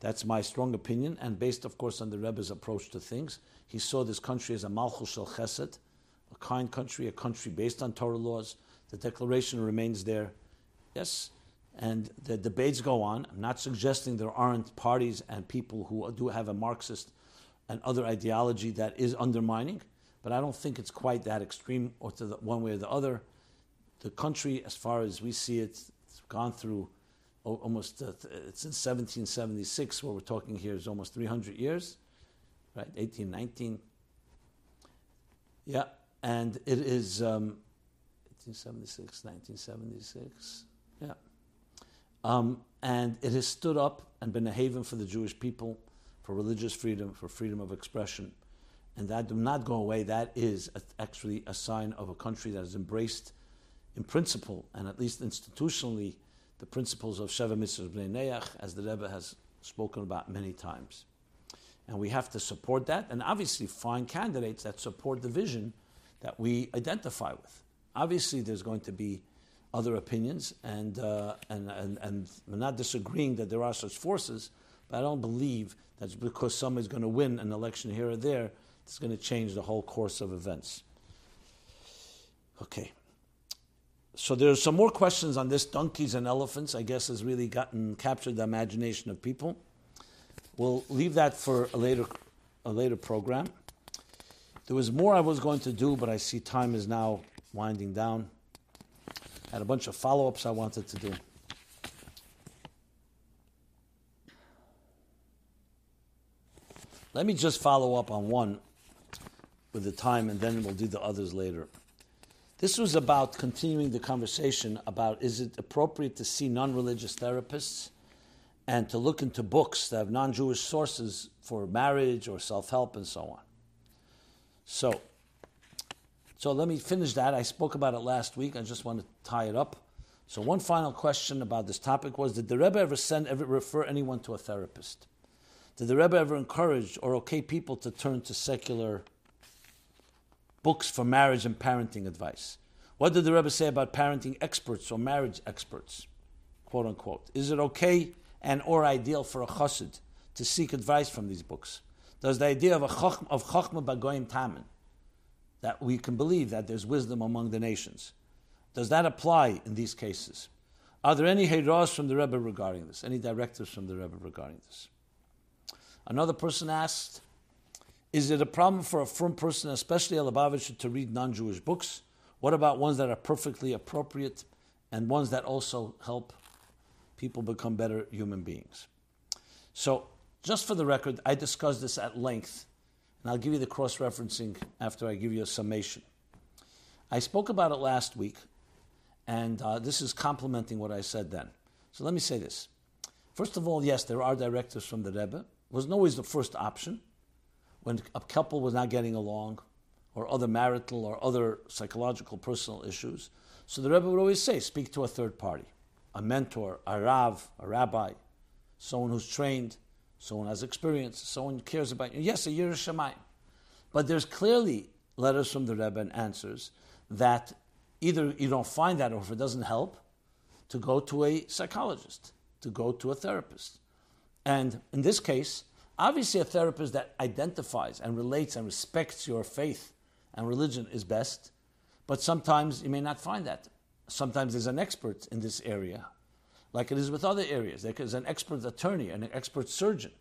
That's my strong opinion, and based, of course, on the Rebbe's approach to things. He saw this country as a Malchus Shel Chesed, a kind country, a country based on Torah laws. The declaration remains there. Yes, and the debates go on. I'm not suggesting there aren't parties and people who do have a Marxist and other ideology that is undermining, but I don't think it's quite that extreme or to the, one way or the other. The country, as far as we see it, it's gone through almost, uh, it's in 1776, where we're talking here is almost 300 years, right? 1819. Yeah, and it is um, 1876, 1976. Um, and it has stood up and been a haven for the Jewish people, for religious freedom, for freedom of expression. And that do not go away. That is a, actually a sign of a country that has embraced, in principle and at least institutionally, the principles of Sheva Mitzvah Bnei Noach, as the Rebbe has spoken about many times. And we have to support that and obviously find candidates that support the vision that we identify with. Obviously, there's going to be other opinions, and, uh, and, and, and we're not disagreeing that there are such forces, but I don't believe that because somebody's going to win an election here or there, it's going to change the whole course of events. Okay. So there's some more questions on this. Donkeys and elephants, I guess, has really gotten captured the imagination of people. We'll leave that for a later, a later program. There was more I was going to do, but I see time is now winding down. Had a bunch of follow ups I wanted to do. Let me just follow up on one with the time, and then we'll do the others later. This was about continuing the conversation about is it appropriate to see non religious therapists and to look into books that have non Jewish sources for marriage or self help and so on. So, so let me finish that. I spoke about it last week. I just want to tie it up. So, one final question about this topic was Did the Rebbe ever send, ever refer anyone to a therapist? Did the Rebbe ever encourage or okay people to turn to secular books for marriage and parenting advice? What did the Rebbe say about parenting experts or marriage experts, quote unquote? Is it okay and or ideal for a chassid to seek advice from these books? Does the idea of a chachma, of chachma bagoyim tamen, that we can believe that there's wisdom among the nations, does that apply in these cases? Are there any heros from the Rebbe regarding this? Any directives from the Rebbe regarding this? Another person asked, is it a problem for a firm person, especially a Lubavitcher, to read non-Jewish books? What about ones that are perfectly appropriate and ones that also help people become better human beings? So, just for the record, I discussed this at length, and I'll give you the cross referencing after I give you a summation. I spoke about it last week, and uh, this is complementing what I said then. So let me say this. First of all, yes, there are directives from the Rebbe. It wasn't always the first option. When a couple was not getting along, or other marital or other psychological personal issues, so the Rebbe would always say, speak to a third party, a mentor, a rav, a rabbi, someone who's trained, someone has experience, someone cares about you. Yes, a Yerushalayim. But there's clearly letters from the Rebbe and answers that either you don't find that or if it doesn't help, to go to a psychologist, to go to a therapist. And in this case, obviously a therapist that identifies and relates and respects your faith and religion is best, but sometimes you may not find that. Sometimes there's an expert in this area, like it is with other areas. There is an expert attorney and an expert surgeon.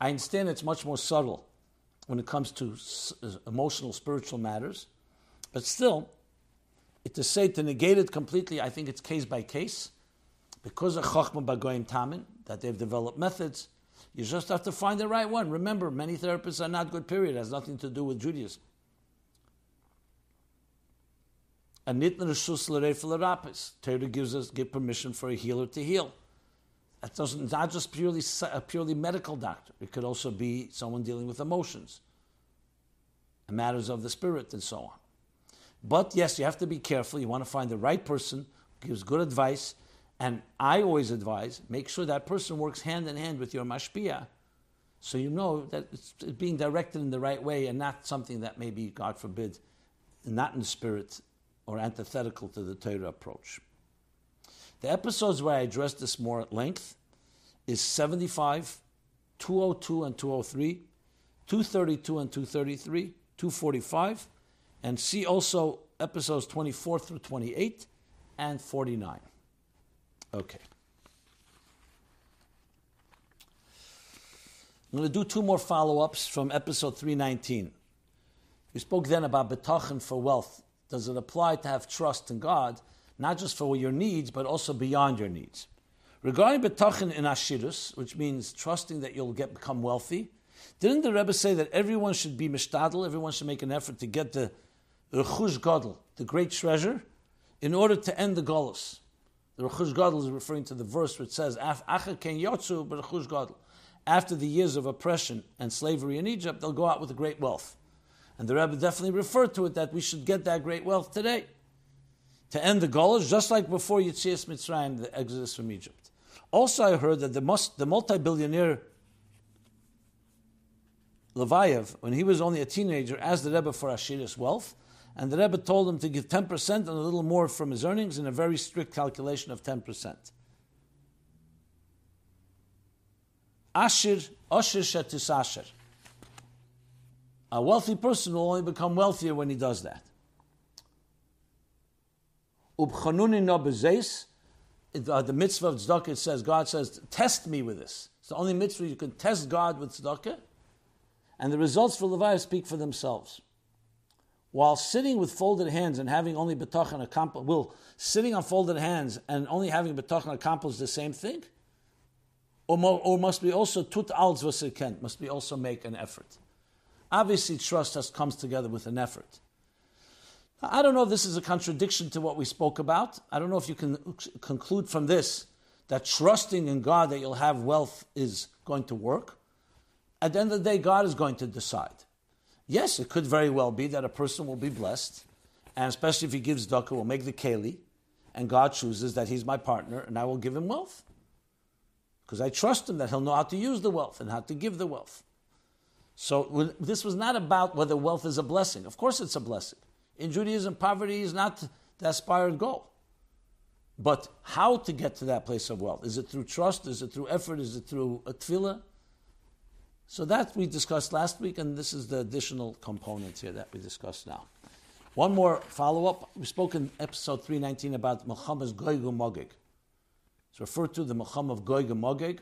I understand it's much more subtle when it comes to uh, emotional, spiritual matters, but still, it to say to negate it completely, I think it's case by case. Because of Chachma Bagoyim Tamin, that they've developed methods, you just have to find the right one. Remember, many therapists are not good, period. It has nothing to do with Judaism. And nitn Torah gives us give permission for a healer to heal. That doesn't not just purely a purely medical doctor. It could also be someone dealing with emotions, and matters of the spirit, and so on. But yes, you have to be careful. You want to find the right person who gives good advice. And I always advise make sure that person works hand in hand with your mashpia, so you know that it's being directed in the right way and not something that maybe, God forbid, not in the spirit or antithetical to the Torah approach. The episodes where I address this more at length is 75, 202 and 203, 232 and 233, 245, and see also episodes 24 through 28 and 49. Okay. I'm going to do two more follow ups from episode 319. We spoke then about betachin for wealth does it apply to have trust in God, not just for your needs, but also beyond your needs? Regarding betachin in ashirus, which means trusting that you'll get become wealthy, didn't the Rebbe say that everyone should be mishtadel, everyone should make an effort to get the rechush gadol, the great treasure, in order to end the golus? The rechush gadol is referring to the verse which says, "Acha ken yotzu gadol." After the years of oppression and slavery in Egypt, they'll go out with great wealth. And the Rebbe definitely referred to it that we should get that great wealth today. To end the golus, just like before Yitzias Mitzrayim, the exodus from Egypt. Also, I heard that the, the multi-billionaire Leviev, when he was only a teenager, asked the Rebbe for ashirus wealth, And the Rebbe told him to give 10% and a little more from his earnings in a very strict calculation of 10%. Ashir, Ashir Shetis Ashir. A wealthy person will only become wealthier when he does that. Uh, the mitzvah of tzedakah, it says, God says, test me with this. It's the only mitzvah you can test God with tzedakah, and the results for Levi speak for themselves. While sitting with folded hands and having only bitachon accomplished, will sitting on folded hands and only having bitachon accomplished the same thing? Or, or must we also tut alz kent, must we also make an effort? Obviously, trust has comes together with an effort. I don't know if this is a contradiction to what we spoke about. I don't know if you can conclude from this that trusting in God that you'll have wealth is going to work. At the end of the day, God is going to decide. Yes, it could very well be that a person will be blessed, and especially if he gives tzedakah, will make the keli, and God chooses that he's my partner, and I will give him wealth. Because I trust him that he'll know how to use the wealth and how to give the wealth. So this was not about whether wealth is a blessing. Of course, it's a blessing. In Judaism, poverty is not the aspired goal. But how to get to that place of wealth? Is it through trust? Is it through effort? Is it through a tefillah? So that we discussed last week, and this is the additional component here that we discussed now. One more follow up. We spoke in episode 319 about Milchemes Goyg Mogig. It's referred to the Muhammad of Goyg Mogig,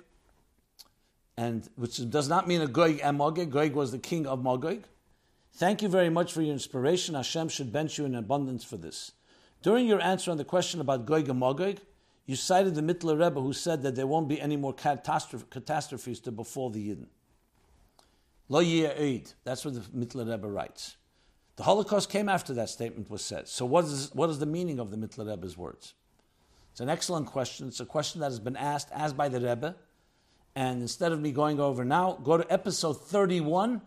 and which does not mean a Goyg and Mogig. Goyg was the king of Mogig. Thank you very much for your inspiration. Hashem should bench you in abundance for this. During your answer on the question about Goyg and Mogig, you cited the Mittler Rebbe who said that there won't be any more catastrophes to befall the Yidden. Lo Eid. That's what the Mittler Rebbe writes. The Holocaust came after that statement was said. So what is, what is the meaning of the Mittler Rebbe's words? It's an excellent question. It's a question that has been asked as by the Rebbe. And instead of me going over now, go to episode 31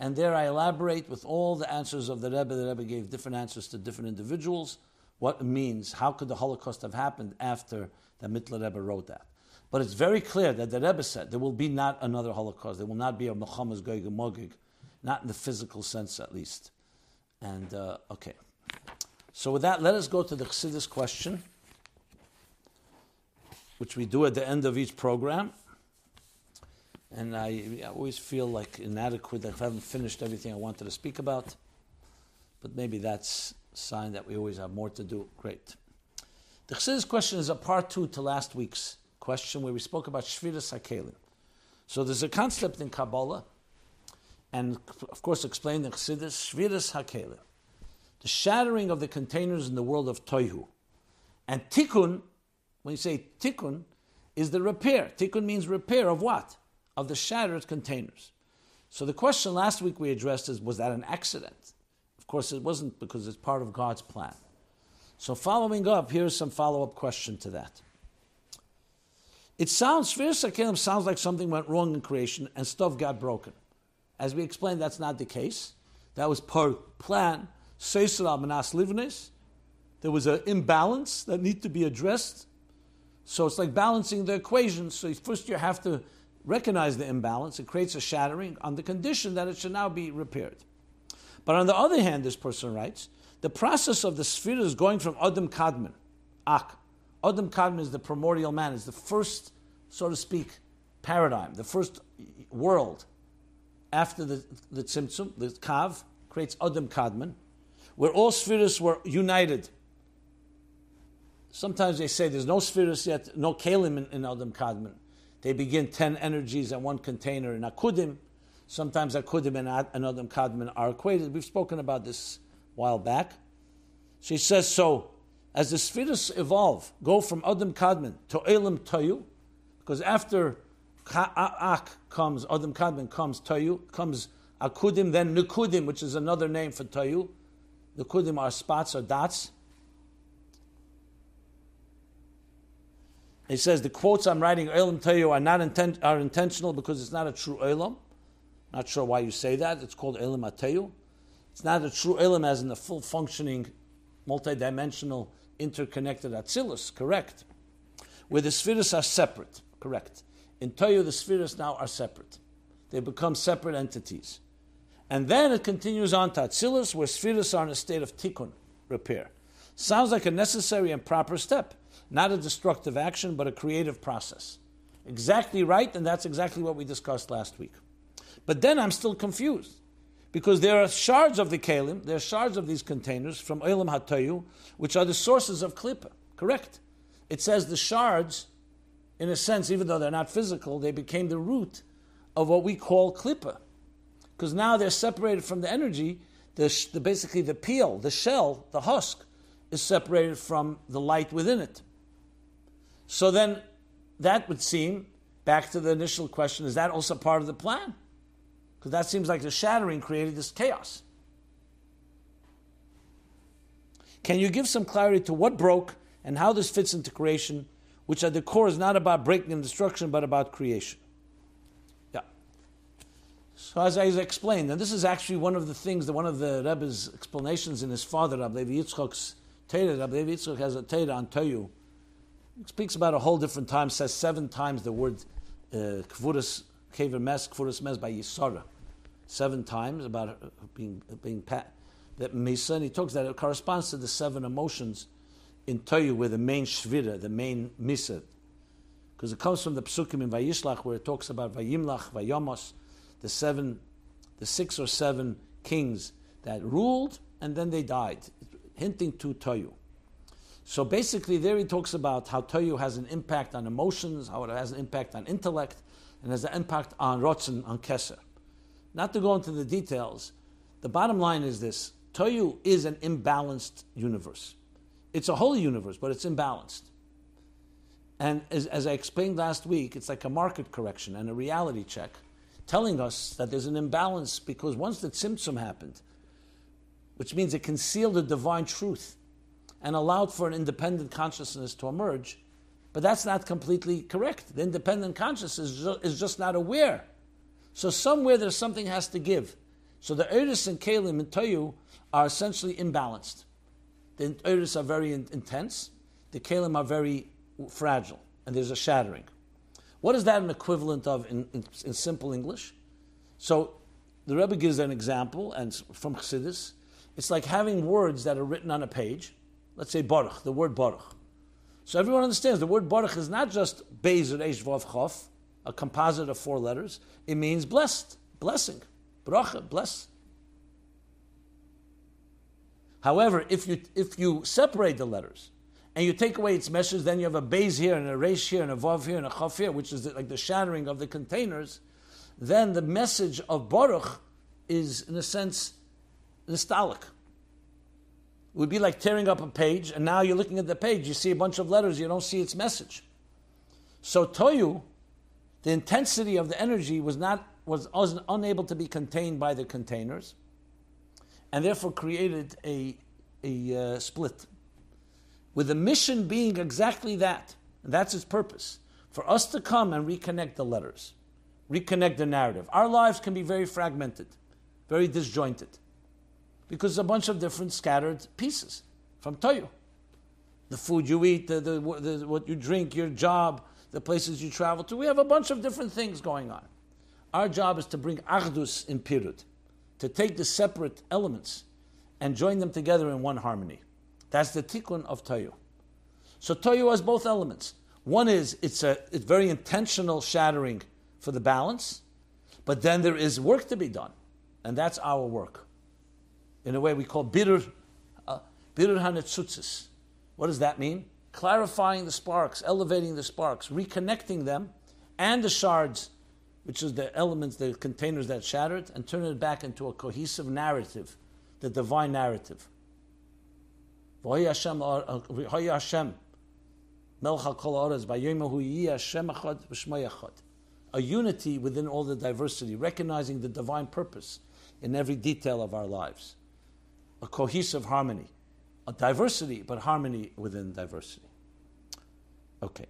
and there I elaborate with all the answers of the Rebbe. The Rebbe gave different answers to different individuals, what it means, how could the Holocaust have happened after the Mittler Rebbe wrote that. But it's very clear that the Rebbe said there will be not another Holocaust. There will not be a Milchemes Goyg and not in the physical sense at least. And, uh, okay. So with that, let us go to the Chassidus question, which we do at the end of each program and I, I, always feel like inadequate that I haven't finished everything I wanted to speak about. But maybe that's a sign that we always have more to do. Great. The Chassidus question is a part two to last week's question where we spoke about Shviras HaKelim. So there's a concept in Kabbalah, and of course explained in Chassidus, Shviras HaKelim, the shattering of the containers in the world of Toihu. And Tikkun, when you say Tikkun, is the repair. Tikkun means repair of what? Of the shattered containers. So the question last week we addressed is was that an accident? Of course, it wasn't because it's part of God's plan. So, following up, here's some follow up question to that. It sounds, HaKelim sounds like something went wrong in creation and stuff got broken. As we explained, that's not the case. That was part of plan. There was an imbalance that needed to be addressed. So it's like balancing the equation. So first you have to recognize the imbalance, it creates a shattering on the condition that it should now be repaired. But on the other hand, this person writes, the process of the sphere is going from Adam Kadmon, Ak. Adam Kadmon is the primordial man, is the first, so to speak, paradigm, the first world after the, the Tzimtzum, the Kav, creates Adam Kadmon, where all spheres were united. Sometimes they say there's no spheres yet, no Kalim in, in Adam Kadmon. They begin 10 energies in one container in Akudim. Sometimes Akudim and Adam Kadmon are equated. We've spoken about this a while back. She says, so as the spheres evolve, go from Adam Kadmon to Olam Toyu, because after Ak comes, Adam Kadmon comes Toyu, comes Akudim, then Nukudim, which is another name for Toyu. Nukudim are spots or dots. He says the quotes I'm writing, Olam Tayu, are not inten- are intentional because it's not a true Olam. Not sure why you say that. It's called Olam Atayu. It's not a true Olam as in the full functioning, multi-dimensional, interconnected Atzilus, correct. Where the spheres are separate, correct. In Tayu, the spheres now are separate. They become separate entities. And then it continues on to Atzilus, where spheres are in a state of tikkun, repair. Sounds like a necessary and proper step, not a destructive action, but a creative process. Exactly right, and that's exactly what we discussed last week. But then I'm still confused. Because there are shards of the kalim, there are shards of these containers from Olam Hatayu, which are the sources of klippa. Correct? It says the shards, in a sense, even though they're not physical, they became the root of what we call klippa. Because now they're separated from the energy, the, the, basically the peel, the shell, the husk, is separated from the light within it. So then that would seem, back to the initial question, is that also part of the plan? Because that seems like the shattering created this chaos. Can you give some clarity to what broke and how this fits into creation, which at the core is not about breaking and destruction, but about creation? Yeah. So as I explained, and this is actually one of the things that one of the Rebbe's explanations in his father, Rabbi Yitzchok's Teda, Rabbi Yitzchok has a Teda on Toyu. Speaks about a whole different time, says seven times the word uh, Kvuras Kever Mes, Kvuras Mes by Yisara seven times about being being pat, that Mesa, and he talks that it corresponds to the seven emotions in Toyu, where the main shvira, the main misa, because it comes from the psukim in Vayishlach, where it talks about Vayimlach, Vayamos, the seven, the six or seven kings that ruled and then they died, hinting to Toyu. So basically, there he talks about how Toyu has an impact on emotions, how it has an impact on intellect, and has an impact on Rotzen, on Keser. Not to go into the details, the bottom line is this Toyu is an imbalanced universe. It's a holy universe, but it's imbalanced. And as, as, I explained last week, it's like a market correction and a reality check telling us that there's an imbalance because once the Tzimtzum happened, which means it concealed the divine truth and allowed for an independent consciousness to emerge, but that's not completely correct. The independent consciousness is just not aware so somewhere there's something has to give. So the Eris and Kalim and Toyu are essentially imbalanced. The Eris are very in- intense, the Kalim are very fragile, and there's a shattering. What is that an equivalent of in, in, in simple English? So the Rebbe gives an example, and from Chassidus, it's like having words that are written on a page. Let's say Baruch, the word Baruch. So everyone understands the word Baruch is not just Beis Reish Vav Chof, a composite of four letters, it means blessed, blessing, bracha, bless. However, if you if you separate the letters and you take away its message, then you have a base here and a resh here and a vav here and a chaf here, which is like the shattering of the containers. Then the message of Baruch is, in a sense, nostalgic. It would be like tearing up a page, and now you're looking at the page, you see a bunch of letters, you don't see its message. So Toyu the intensity of the energy was not was, unable to be contained by the containers, and therefore created a a uh, split. With the mission being exactly that, and that's its purpose for us to come and reconnect the letters, reconnect the narrative. Our lives can be very fragmented, very disjointed, because a bunch of different scattered pieces from Toyu. The food you eat, the, the, the, what you drink, your job, the places you travel to. We have a bunch of different things going on. Our job is to bring Achdus in Pirut, to take the separate elements and join them together in one harmony. That's the tikkun of Toyu. So Toyu has both elements. One is it's a it's very intentional shattering for the balance, but then there is work to be done, and that's our work. In a way, we call birur uh, hanetzutzis. What does that mean? clarifying the sparks, elevating the sparks, reconnecting them, and the shards, which is the elements, the containers that shattered, and turning it back into a cohesive narrative, the divine narrative. Hashem, a unity within all the diversity, recognizing the divine purpose in every detail of our lives. A cohesive harmony a diversity, but harmony within diversity. Okay.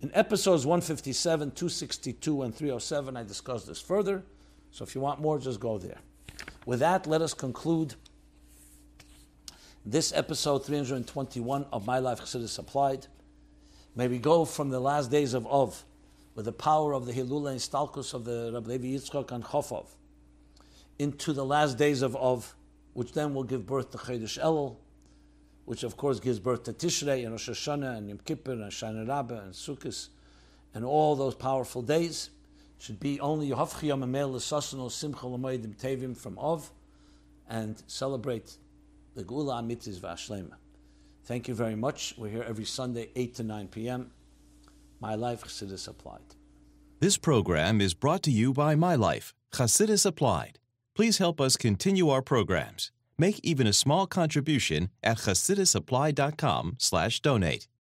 In episodes 157, 262, and 307, I discussed this further. So if you want more, just go there. With that, let us conclude this episode 321 of My Life Chassidus Applied. May we go from the last days of Ov with the power of the Hilula and Stalkus of the Rabbi Levi Yitzchak and Chof Av into the last days of Av, which then will give birth to Chodesh Elul, which of course gives birth to Tishrei and Rosh Hashanah and Yom Kippur and Shana Rabbah and Sukkot and all those powerful days. Should be only Yehafchi Yom Amel L'Sasano Simcha L'Moedim Tevim from Av and celebrate the Geula Amitis V'Ashlema. Thank you very much. We're here every Sunday, 8 to 9 p.m. My Life Chassidus Applied. This program is brought to you by My Life, Chassidus Applied. Please help us continue our programs. Make even a small contribution at chassidusapplied.com slash donate.